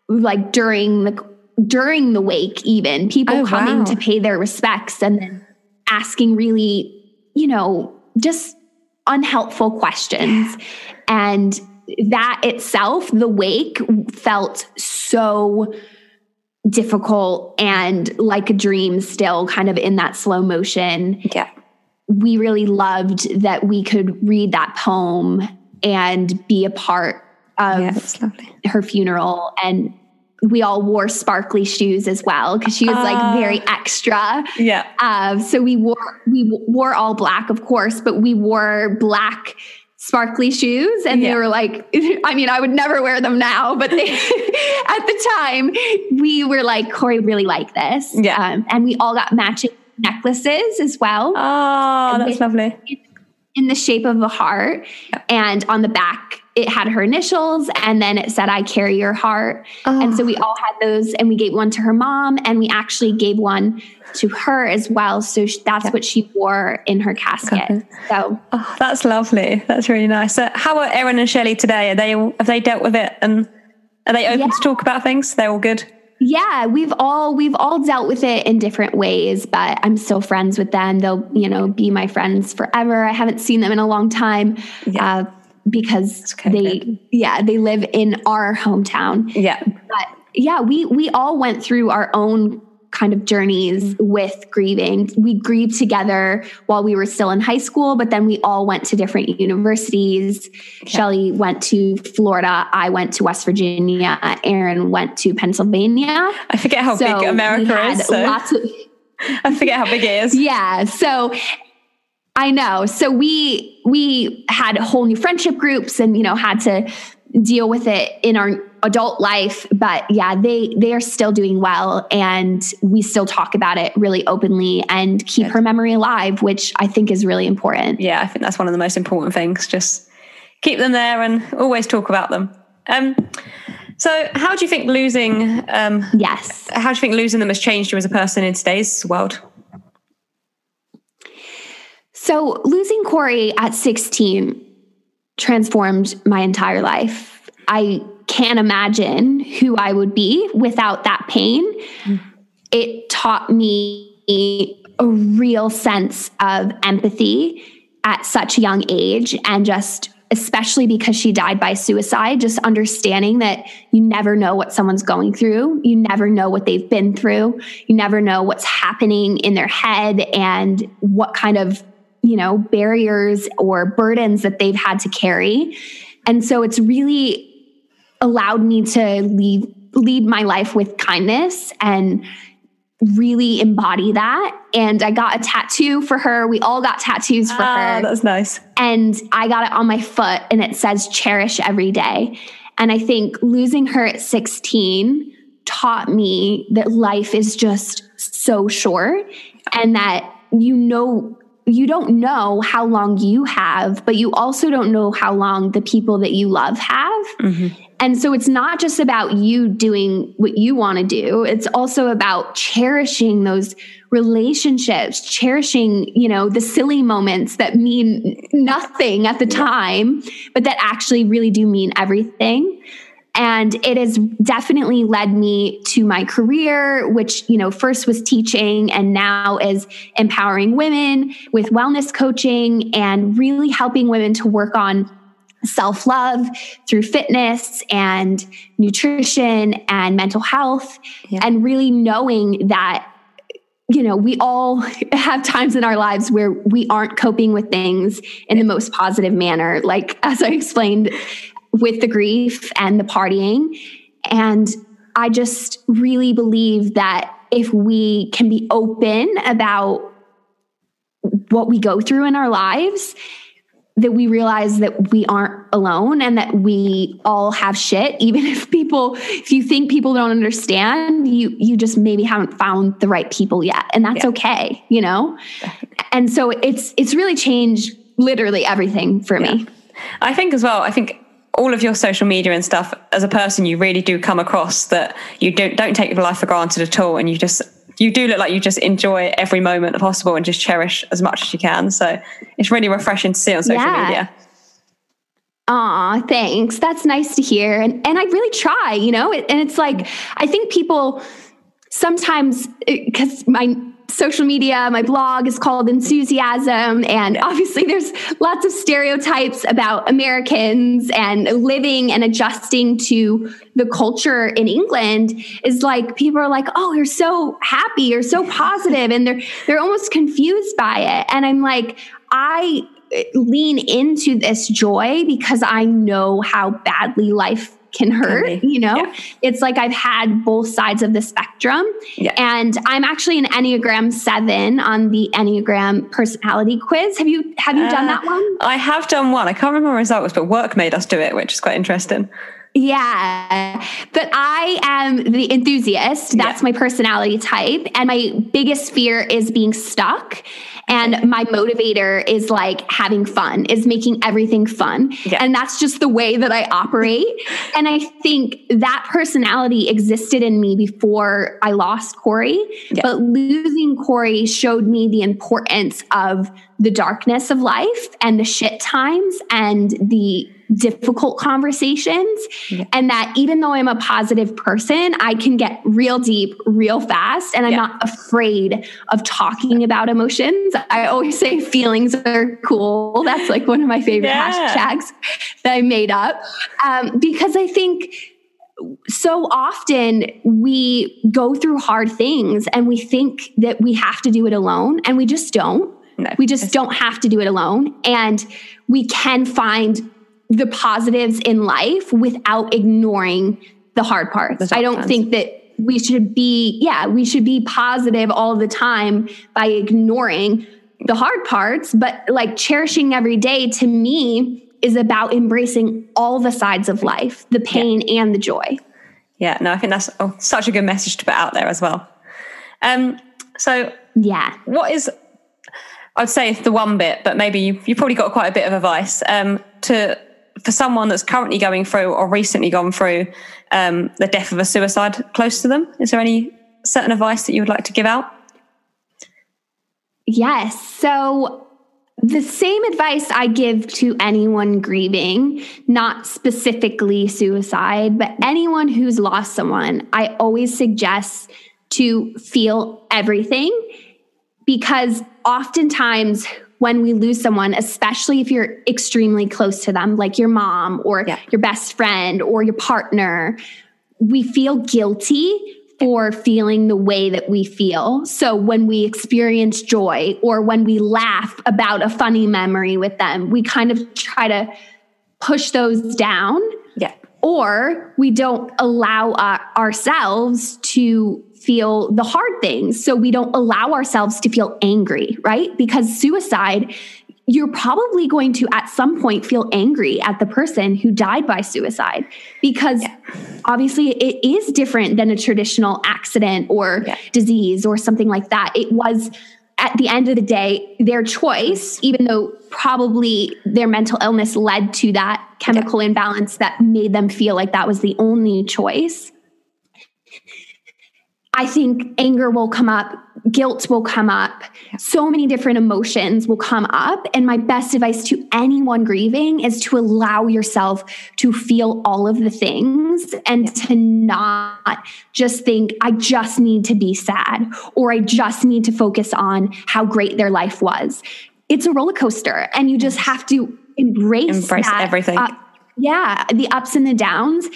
Speaker 2: like during the during the wake. Even people oh, coming wow. to pay their respects and then asking really, you know, just unhelpful questions, and that itself, the wake felt so difficult and like a dream still kind of in that slow motion.
Speaker 3: Yeah.
Speaker 2: We really loved that we could read that poem and be a part of
Speaker 3: yeah,
Speaker 2: her funeral and we all wore sparkly shoes as well because she was uh, like very extra.
Speaker 3: Yeah.
Speaker 2: Uh, so we wore we wore all black, of course, but we wore black sparkly shoes and yeah. they were like i mean i would never wear them now but they at the time we were like corey really like this
Speaker 3: yeah um,
Speaker 2: and we all got matching necklaces as well
Speaker 3: oh that's lovely
Speaker 2: in the shape of a heart yeah. and on the back it had her initials and then it said I carry your heart. Oh. And so we all had those and we gave one to her mom and we actually gave one to her as well. So that's yeah. what she wore in her casket. Okay. So
Speaker 3: oh, that's lovely. That's really nice. So how are Erin and Shelley today? Are they have they dealt with it and are they open yeah. to talk about things? They're all good.
Speaker 2: Yeah, we've all we've all dealt with it in different ways, but I'm still friends with them. They'll, you know, be my friends forever. I haven't seen them in a long time. Yeah. Uh, because they yeah, they live in our hometown.
Speaker 3: Yeah.
Speaker 2: But yeah, we we all went through our own kind of journeys mm-hmm. with grieving. We grieved together while we were still in high school, but then we all went to different universities. Yeah. Shelly went to Florida. I went to West Virginia. aaron went to Pennsylvania.
Speaker 3: I forget how so big America is. So. Lots of, I forget how big it is.
Speaker 2: Yeah. So I know. So we we had whole new friendship groups and you know had to deal with it in our adult life but yeah they they are still doing well and we still talk about it really openly and keep Good. her memory alive which i think is really important.
Speaker 3: Yeah i think that's one of the most important things. Just keep them there and always talk about them. Um so how do you think losing um
Speaker 2: yes.
Speaker 3: how do you think losing them has changed you as a person in today's world
Speaker 2: so losing corey at 16 transformed my entire life. I can't imagine who I would be without that pain. It taught me a real sense of empathy at such a young age and just especially because she died by suicide just understanding that you never know what someone's going through. You never know what they've been through. You never know what's happening in their head and what kind of you know barriers or burdens that they've had to carry and so it's really allowed me to lead lead my life with kindness and really embody that. And I got a tattoo for her. We all got tattoos for ah,
Speaker 3: her. That's nice.
Speaker 2: And I got it on my foot and it says cherish every day. And I think losing her at 16 taught me that life is just so short and that you know you don't know how long you have, but you also don't know how long the people that you love have. Mm-hmm. And so it's not just about you doing what you want to do. It's also about cherishing those relationships, cherishing, you know, the silly moments that mean nothing at the time, but that actually really do mean everything. And it has definitely led me to my career, which, you know, first was teaching and now is empowering women with wellness coaching and really helping women to work on self love through fitness and nutrition and mental health, yeah. and really knowing that. You know, we all have times in our lives where we aren't coping with things in the most positive manner. Like, as I explained with the grief and the partying. And I just really believe that if we can be open about what we go through in our lives that we realize that we aren't alone and that we all have shit even if people if you think people don't understand you you just maybe haven't found the right people yet and that's yeah. okay you know and so it's it's really changed literally everything for yeah. me
Speaker 3: i think as well i think all of your social media and stuff as a person you really do come across that you don't don't take your life for granted at all and you just you do look like you just enjoy every moment possible and just cherish as much as you can. So it's really refreshing to see on social yeah. media.
Speaker 2: Aw, thanks. That's nice to hear. And and I really try, you know, and it's like I think people sometimes because my social media, my blog is called Ensusiasm. And obviously, there's lots of stereotypes about Americans and living and adjusting to the culture in England is like people are like, oh, you're so happy, you're so positive, and they're they're almost confused by it. And I'm like, I eh, lean into this joy because I know how badly life can hurt you know? Yeah. it's like i've had both sides of the spectrum. Yeah. and i'm actually an enneagram 7 on the enneagram personality quiz. Have you have you uh, done that one?
Speaker 3: I have done one. I can't remember what result was but work made us do it which is quite interesting
Speaker 2: Yeah. But I am the enthusiast. That's yeah. my personality type. And my biggest fear is being stuck. And my motivator is like having fun, is making everything fun. Yeah. And that's just the way that I operate. and I think that personality existed in me before I lost Corey. Yeah. But losing Corey showed me the importance of the darkness of life and the shit times and the difficult conversations. Yeah. And that even though I'm a positive person, I can get real deep real fast. And I'm yeah. not afraid of talking about emotions. I always say feelings are cool. That's like one of my favorite yeah. hashtags that I made up. Um, because I think so often we go through hard things and we think that we have to do it alone and we just don't. No, we just don't have to do it alone. And we can find the positives in life without ignoring the hard parts. I don't think that we should be, yeah, we should be positive all the time by ignoring the hard parts, but like cherishing every day to me is about embracing all the sides of life, the pain yeah. and the joy.
Speaker 3: Yeah, no, I think that's oh, such a good message to put out there as well. Um, so
Speaker 2: yeah,
Speaker 3: what is I'd say the one bit, but maybe you, you probably got quite a bit of advice um, to for someone that's currently going through or recently gone through um, the death of a suicide close to them? Is there any certain advice that you would like to give out?
Speaker 2: Yes. So, the same advice I give to anyone grieving, not specifically suicide, but anyone who's lost someone, I always suggest to feel everything because oftentimes when we lose someone, especially if you're extremely close to them, like your mom or yeah. your best friend or your partner, we feel guilty for feeling the way that we feel. So when we experience joy or when we laugh about a funny memory with them, we kind of try to push those down.
Speaker 3: Yeah.
Speaker 2: Or we don't allow uh, ourselves to feel the hard things. So we don't allow ourselves to feel angry, right? Because suicide, you're probably going to at some point feel angry at the person who died by suicide because yeah. obviously it is different than a traditional accident or yeah. disease or something like that. It was at the end of the day their choice, even though probably their mental illness led to that chemical yeah. imbalance that made them feel like that was the only choice. I think anger will come up, guilt will come up, so many different emotions will come up. And my best advice to anyone grieving is to allow yourself to feel all of the things and yeah. to not just think, I just need to be sad or I just need to focus on how great their life was. It's a roller coaster, and you just have to embrace,
Speaker 3: embrace everything.
Speaker 2: Yeah, the ups and the downs.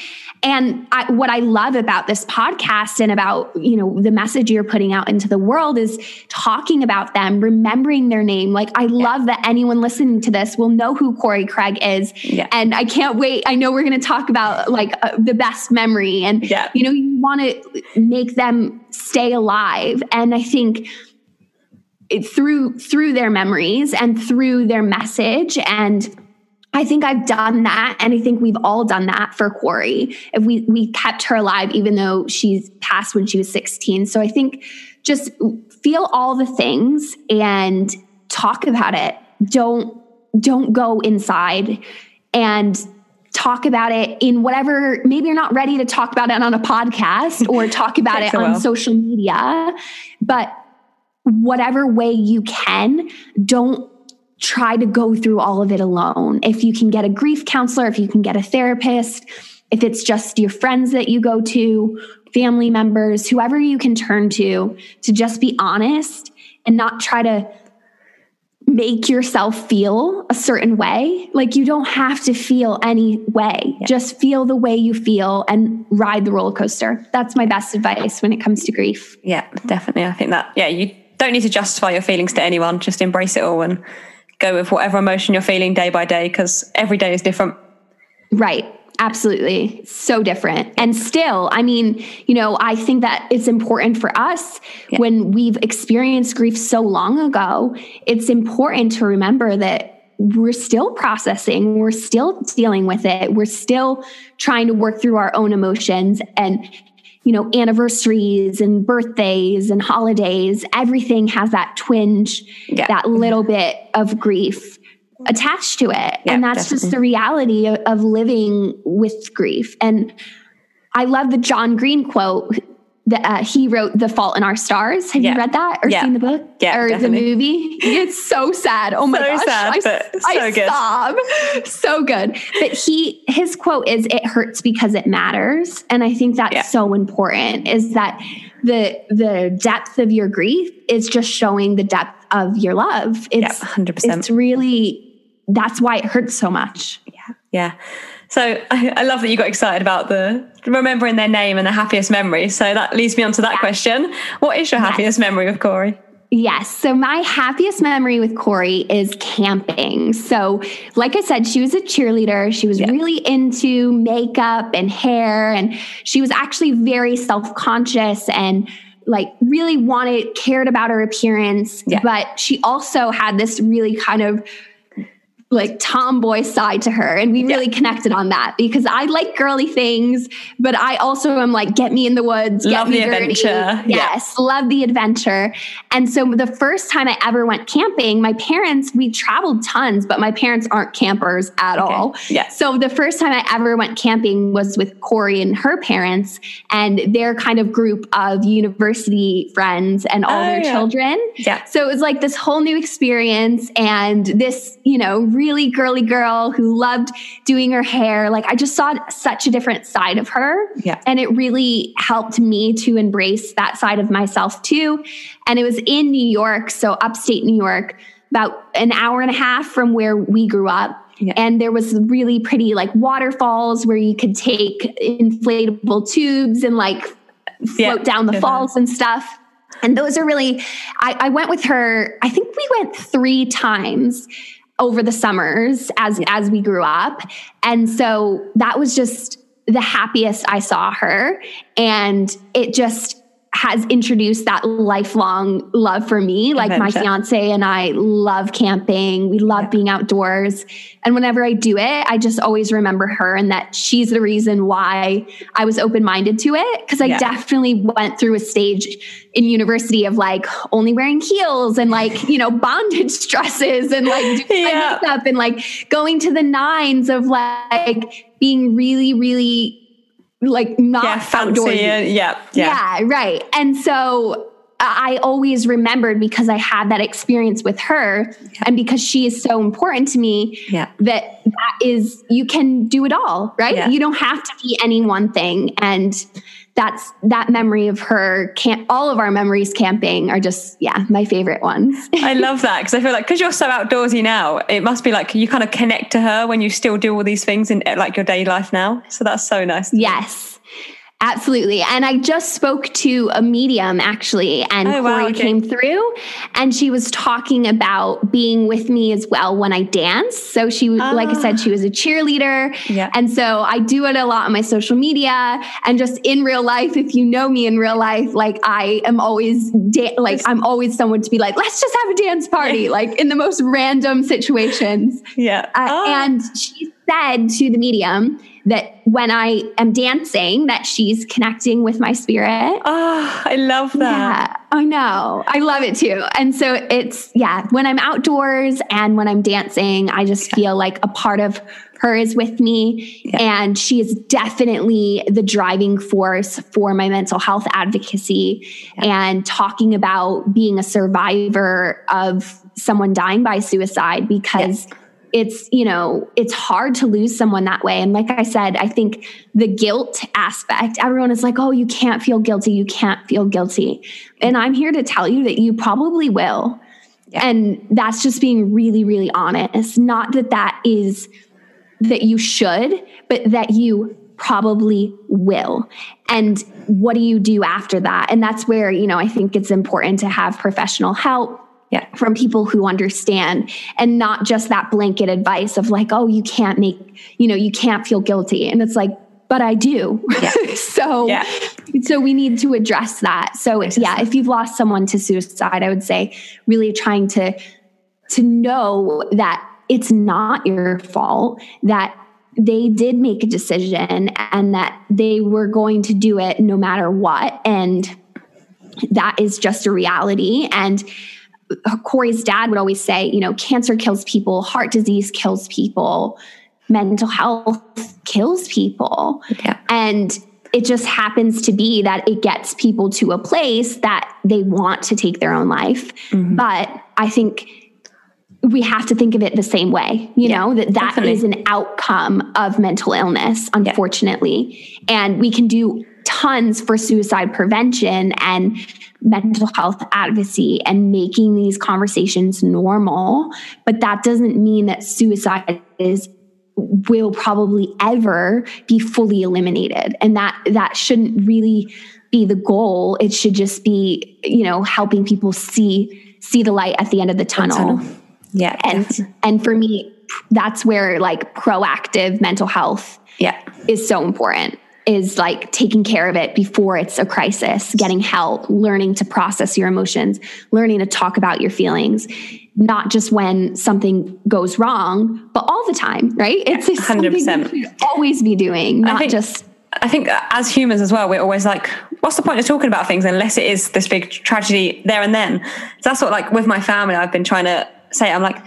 Speaker 2: And I, what I love about this podcast and about, you know, the message you're putting out into the world is talking about them, remembering their name. Like I yeah. love that anyone listening to this will know who Corey Craig is. Yeah. And I can't wait. I know we're going to talk about like uh, the best memory and, yeah. you know, you want to make them stay alive. And I think through, through their memories and through their message and, I think I've done that. And I think we've all done that for Corey. If we, we kept her alive, even though she's passed when she was 16. So I think just feel all the things and talk about it. Don't, don't go inside and talk about it in whatever, maybe you're not ready to talk about it on a podcast or talk about it on social media, but whatever way you can, don't try to go through all of it alone. If you can get a grief counselor, if you can get a therapist, if it's just your friends that you go to, family members, whoever you can turn to, to just be honest and not try to make yourself feel a certain way. Like you don't have to feel any way. Yeah. Just feel the way you feel and ride the roller coaster. That's my best advice when it comes to grief.
Speaker 3: Yeah, definitely. I think that, yeah, you don't need to justify your feelings to anyone. Just embrace it all and go with whatever emotion you're feeling day by day because every day is different.
Speaker 2: Right. Absolutely. So different. And still, I mean, you know, I think that it's important for us yeah. when we've experienced grief so long ago, it's important to remember that we're still processing, we're still dealing with it, we're still trying to work through our own emotions and you know, anniversaries and birthdays and holidays, everything has that twinge, yeah. that mm-hmm. little bit of grief attached to it. Yeah, and that's definitely. just the reality of, of living with grief. And I love the John Green quote the, uh, he wrote The Fault in Our Stars. Have yeah. you read that or yeah. seen the book?
Speaker 3: Yeah,
Speaker 2: or
Speaker 3: definitely.
Speaker 2: the movie? It's so sad. Oh my
Speaker 3: so
Speaker 2: gosh,
Speaker 3: sad, I, but so
Speaker 2: I
Speaker 3: good.
Speaker 2: sob. So good. But he, his quote is, "It hurts because it matters," and I think that's so important. Is that the the depth of your grief is just showing the depth of your love.
Speaker 3: It's hundred percent.
Speaker 2: It's really that's why it hurts so much.
Speaker 3: Yeah, yeah. So I, I, love that you got excited about the remembering their name and the happiest memory. So that leads me on to that question. What is your yes. happiest memory with Corey?
Speaker 2: Yes. So my happiest memory with Corey is camping. So, like I said, she was a cheerleader. She was really into makeup and hair, and she was actually very self conscious and like really wanted, cared about her appearance. But she also had this really kind of like tomboy side to her and we really yeah. connected on that because I like girly things but I also am like get me in the woods get
Speaker 3: love the dirty. adventure
Speaker 2: yes yeah. love the adventure and so the first time I ever went camping my parents we traveled tons but my parents aren't campers at okay. all
Speaker 3: yeah
Speaker 2: so the first time I ever went camping was with Corey and her parents and their kind of group of university friends and all oh, their
Speaker 3: yeah.
Speaker 2: children
Speaker 3: yeah
Speaker 2: so it was like this whole new experience and this you know really girly girl who loved doing her hair. Like I just saw such a different side of her.
Speaker 3: Yeah.
Speaker 2: And it really helped me to embrace that side of myself too. And it was in New York, so upstate New York, about an hour and a half from where we grew up. Yeah. And there was really pretty like waterfalls where you could take inflatable tubes and like float yeah. down the uh-huh. falls and stuff. And those are really, I, I, went with her, I think we went three times over the summers as as we grew up. And so that was just the happiest i saw her. And it just has introduced that lifelong love for me. Like Adventure. my fiance and I love camping. We love yeah. being outdoors. And whenever I do it, I just always remember her and that she's the reason why I was open minded to it. Cause I yeah. definitely went through a stage in university of like only wearing heels and like, you know, bondage dresses and like doing yeah. my makeup and like going to the nines of like being really, really like not
Speaker 3: yeah, fancy. Yeah,
Speaker 2: yeah, yeah, right. And so uh, I always remembered because I had that experience with her yeah. and because she is so important to me
Speaker 3: yeah.
Speaker 2: that that is you can do it all, right? Yeah. You don't have to be any one thing and that's that memory of her camp all of our memories camping are just yeah my favorite ones.
Speaker 3: I love that because i feel like because you're so outdoorsy now it must be like you kind of connect to her when you still do all these things in like your daily life now. So that's so nice.
Speaker 2: Yes Absolutely. And I just spoke to a medium actually, and oh, Corey wow, okay. came through and she was talking about being with me as well when I dance. So she, oh. like I said, she was a cheerleader.
Speaker 3: Yeah.
Speaker 2: And so I do it a lot on my social media and just in real life. If you know me in real life, like I am always, da- like, I'm always someone to be like, let's just have a dance party, like in the most random situations.
Speaker 3: Yeah.
Speaker 2: Uh, oh. And she said to the medium, that when I am dancing, that she's connecting with my spirit.
Speaker 3: Oh, I love that.
Speaker 2: Yeah, I know. I love it too. And so it's, yeah, when I'm outdoors and when I'm dancing, I just yeah. feel like a part of her is with me. Yeah. And she is definitely the driving force for my mental health advocacy yeah. and talking about being a survivor of someone dying by suicide because it's you know it's hard to lose someone that way. And like i said i think the guilt aspect everyone is like oh you can't feel guilty. You can't feel guilty. And i'm here to tell you that you probably will. Yeah. and that's just being really really honest. Not that that is that you should but that you probably will. And what do you do after that? And that's where you know i think it's important to have professional help
Speaker 3: yeah.
Speaker 2: from people who understand and not just that blanket advice of like, oh, you can't make, you know, you can't feel guilty. And it's like, but I do. Yeah. so,
Speaker 3: yeah.
Speaker 2: so we need to address that. So yeah, if you've lost someone to suicide, I would say really trying to, to know that it's not your fault, that they did make a decision and that they were going to do it no matter what. And that is just a reality. And Corey's dad would always say, you know, cancer kills people, heart disease kills people, mental health kills people.
Speaker 3: Yeah.
Speaker 2: And it just happens to be that it gets people to a place that they want to take their own life. Mm-hmm. But I think we have to think of it the same way, you yeah, know, that that definitely. is an outcome of mental illness, unfortunately. Yeah. And we can do tons for suicide prevention and mental health advocacy and making these conversations normal. But that doesn't mean that suicide is will probably ever be fully eliminated. And that that shouldn't really be the goal. It should just be, you know, helping people see see the light at the end of the tunnel.
Speaker 3: Yeah.
Speaker 2: And definitely. and for me, that's where like proactive mental health
Speaker 3: yeah.
Speaker 2: is so important is like taking care of it before it's a crisis, getting help, learning to process your emotions, learning to talk about your feelings, not just when something goes wrong, but all the time, right?
Speaker 3: It's 100%.
Speaker 2: always be doing, not
Speaker 3: think,
Speaker 2: just.
Speaker 3: I think as humans as well, we're always like, what's the point of talking about things unless it is this big tragedy there and then? So that's what, like, with my family, I've been trying to say, I'm like,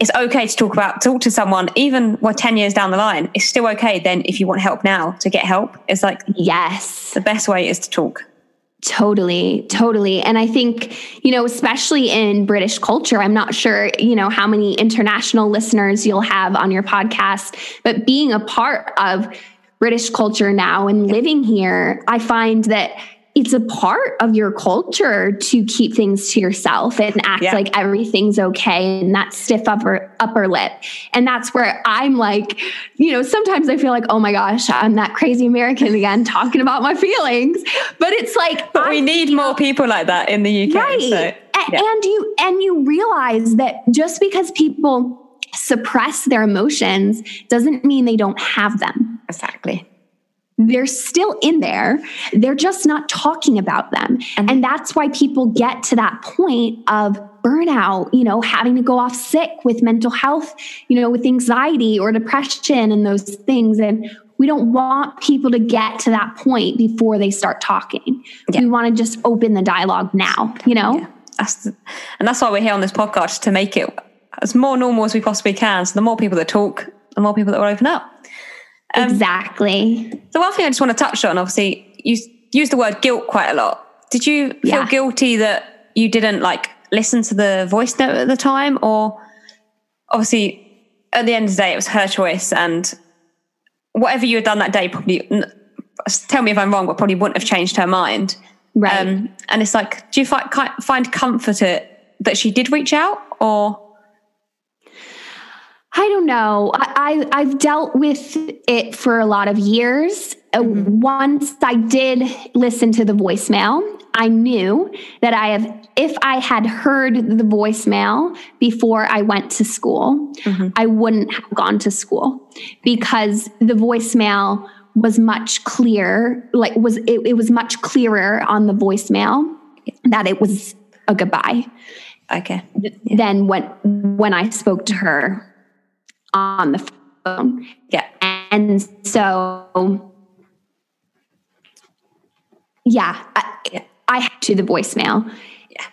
Speaker 3: it's okay to talk about talk to someone even what 10 years down the line it's still okay then if you want help now to get help. It's like
Speaker 2: yes.
Speaker 3: the best way is to talk.
Speaker 2: Totally, totally. And I think, you know, especially in British culture, I'm not sure, you know, how many international listeners you'll have on your podcast, but being a part of British culture now and living here, I find that it's a part of your culture to keep things to yourself and act yeah. like everything's okay and that stiff upper upper lip. And that's where I'm like, you know, sometimes I feel like, oh my gosh, I'm that crazy American again talking about my feelings. But it's like
Speaker 3: But I, we need more people like that in the UK.
Speaker 2: Right. So, yeah. And you and you realize that just because people suppress their emotions doesn't mean they don't have them.
Speaker 3: Exactly
Speaker 2: they're still in there. They're just not talking about them. And, that's why people get to that point of burnout, you know, having to go off sick with mental health, you know, with anxiety or depression and those things. And we don't want people to get to that point before they start talking. Yeah. We want to just open the dialogue now, you know? Yeah.
Speaker 3: That's, and that's why we're here on this podcast to make it as more normal as we possibly can. So the more people that talk, the more people that will open up.
Speaker 2: Um, exactly.
Speaker 3: The one thing I just want to touch on, obviously, you use the word guilt quite a lot. Did you feel yeah. guilty that you didn't like listen to the voice note at the time, or obviously at the end of the day, it was her choice, and whatever you had done that day probably tell me if I'm wrong, but probably wouldn't have changed her mind.
Speaker 2: Right. Um,
Speaker 3: and it's like, do you find find comfort that she did reach out, or
Speaker 2: I don't know. I, I have dealt with it for a lot of years. Uh, mm-hmm. Once I did listen to the voicemail, I knew that I have if I had heard the voicemail before I went to school, mm-hmm. I wouldn't have gone to school because the voicemail was much clearer like was it, it was much clearer on the voicemail that it was a goodbye.
Speaker 3: Okay.
Speaker 2: Yeah. Then when when I spoke to her on the phone.
Speaker 3: Yeah.
Speaker 2: And so, yeah, I. I had to the voicemail.
Speaker 3: Yeah.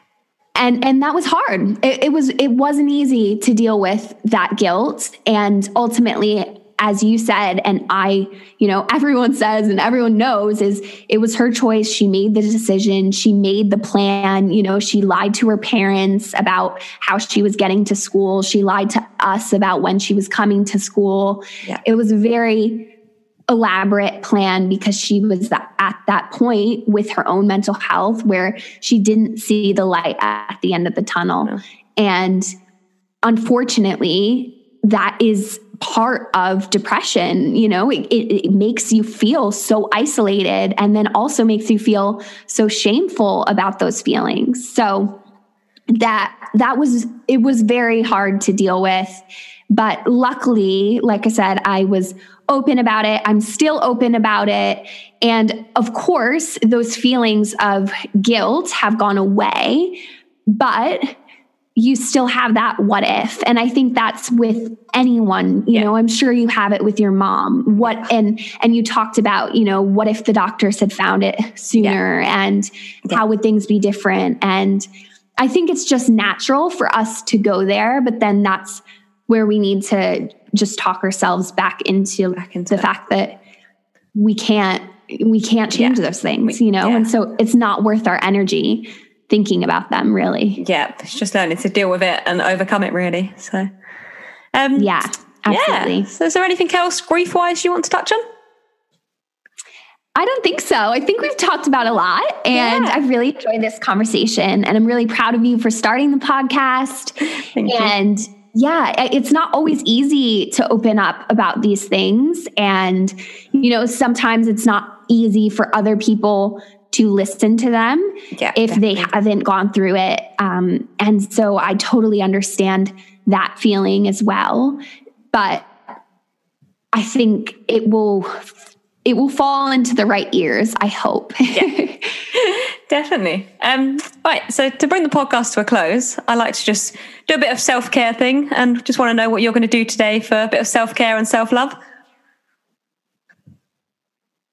Speaker 2: And, and that was hard. It, it was, it wasn't easy to deal with that guilt. And ultimately as you said, and I, you know, everyone says and everyone knows is it was her choice. She made the decision. She made the plan. You know, she lied to her parents about how she was getting to school. She lied to us about when she was coming to school. Yeah. It was a very elaborate plan because she was at that point with her own mental health where she didn't see the light at the end of the tunnel. And unfortunately, that is part of depression you know? It, it, it, makes you feel so isolated and then also makes you feel so shameful about those feelings. So that that was it was very hard to deal with. But luckily like i said i was open about it. I'm still open about it. And of course those feelings of guilt have gone away. But you still have that what if. And i think that's with anyone you yeah. know i'm sure you have it with your mom. What and and you talked about you know what if the doctors had found it sooner yeah. and how would things be different? And i think it's just natural for us to go there but then that's where we need to just talk ourselves back into, back into the it. fact that we can't we can't change those things we, you know? And so it's not worth our energy thinking about them really.
Speaker 3: Yeah, it's just learning to deal with it and overcome it really. So
Speaker 2: um yeah, absolutely.
Speaker 3: Yeah. So is there anything else grief wise you want to touch on?
Speaker 2: I don't think so. I think we've talked about a lot and yeah. I've really enjoyed this conversation and I'm really proud of you for starting the podcast. Thank and you. yeah, it's not always easy to open up about these things and you know, sometimes it's not easy for other people to listen to them yeah, if definitely. they haven't gone through it. Um, and so I totally understand that feeling as well. But I think it will it will fall into the right ears, I hope. yeah,
Speaker 3: definitely. Um, right. So to bring the podcast to a close, I like to just do a bit of self-care thing and just want to know what you're going to do today for a bit of self-care and self-love.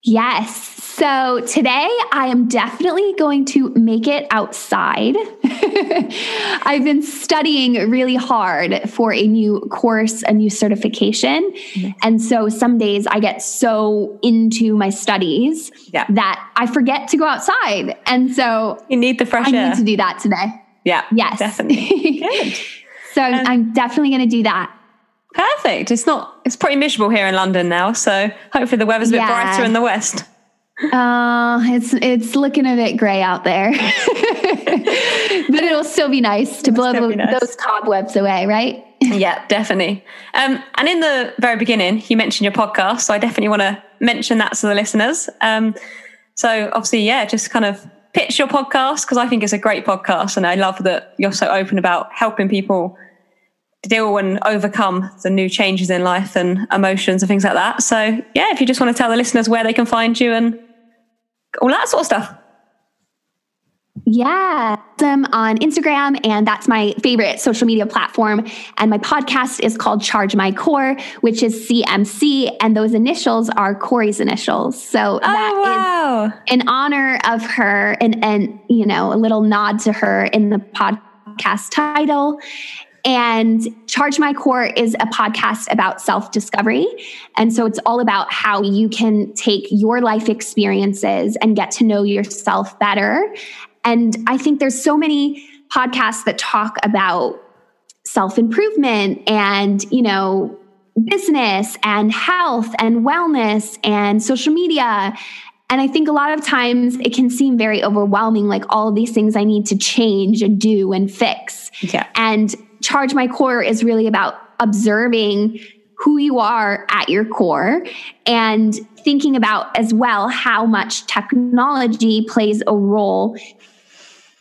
Speaker 2: Yes. So today I am definitely going to make it outside. I've been studying really hard for a new course, a new certification. Mm-hmm. And so some days I get so into my studies yeah. that I forget to go outside. And so
Speaker 3: you need the fresh
Speaker 2: I
Speaker 3: air.
Speaker 2: I need to do that today.
Speaker 3: Yeah.
Speaker 2: Yes.
Speaker 3: Definitely. Good.
Speaker 2: so um, I'm definitely going to do that.
Speaker 3: Perfect. It's not, it's pretty miserable here in London now. So hopefully the weather's a bit yeah. brighter in the west.
Speaker 2: Uh, it's it's looking a bit gray out there, but it'll still be nice to blow the, nice. those cobwebs away, right?
Speaker 3: yeah, definitely. Um, and in the very beginning, you mentioned your podcast, so I definitely want to mention that to the listeners. Um, so obviously, yeah, just kind of pitch your podcast because I think it's a great podcast, and I love that you're so open about helping people deal and overcome the new changes in life and emotions and things like that. So yeah, if you just want to tell the listeners where they can find you and all that sort of stuff.
Speaker 2: Yeah, them um, on Instagram, and that's my favorite social media platform. And my podcast is called Charge My Core, which is CMC, and those initials are Corey's initials. So oh, that wow. is in honor of her, and and you know a little nod to her in the podcast title. And Charge My Core is a podcast about self discovery. And so it's all about how you can take your life experiences and get to know yourself better. And I think there's so many podcasts that talk about self improvement and, you know, business and health and wellness and social media. And I think a lot of times it can seem very overwhelming, like all of these things I need to change and do and fix.
Speaker 3: Yeah.
Speaker 2: And Charge My Core is really about observing who you are at your core and thinking about as well how much technology plays a role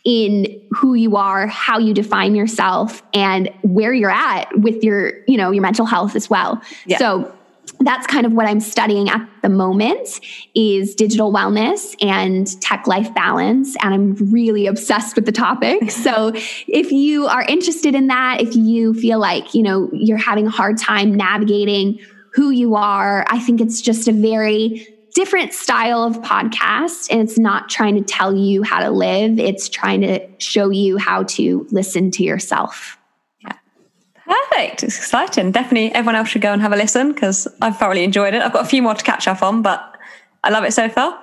Speaker 2: in who you are, how you define yourself and where you're at with your, you know, your mental health as well. Yeah. So that's kind of what I'm studying at the moment is digital wellness and tech life balance and I'm really obsessed with the topic. So if you are interested in that, if you feel like, you know, you're having a hard time navigating who you are, I think it's just a very different style of podcast and it's not trying to tell you how to live, it's trying to show you how to listen to yourself.
Speaker 3: Perfect. It's exciting. Definitely everyone else should go and have a listen because I've thoroughly enjoyed it. I've got a few more to catch up on, but I love it so far.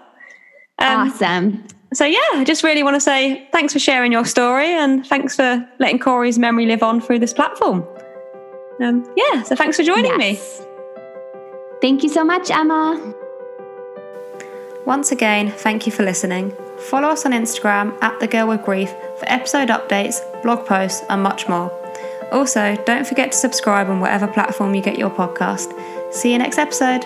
Speaker 2: Um, awesome.
Speaker 3: So, yeah, I just really want to say thanks for sharing your story and thanks for letting Corey's memory live on through this platform. Um, yeah, so thanks for joining yes. me.
Speaker 2: Thank you so much, Emma.
Speaker 1: Once again, thank you for listening. Follow us on Instagram at The Girl with Grief for episode updates, blog posts, and much more. Also, don't forget to subscribe on whatever platform you get your podcast. See you next episode.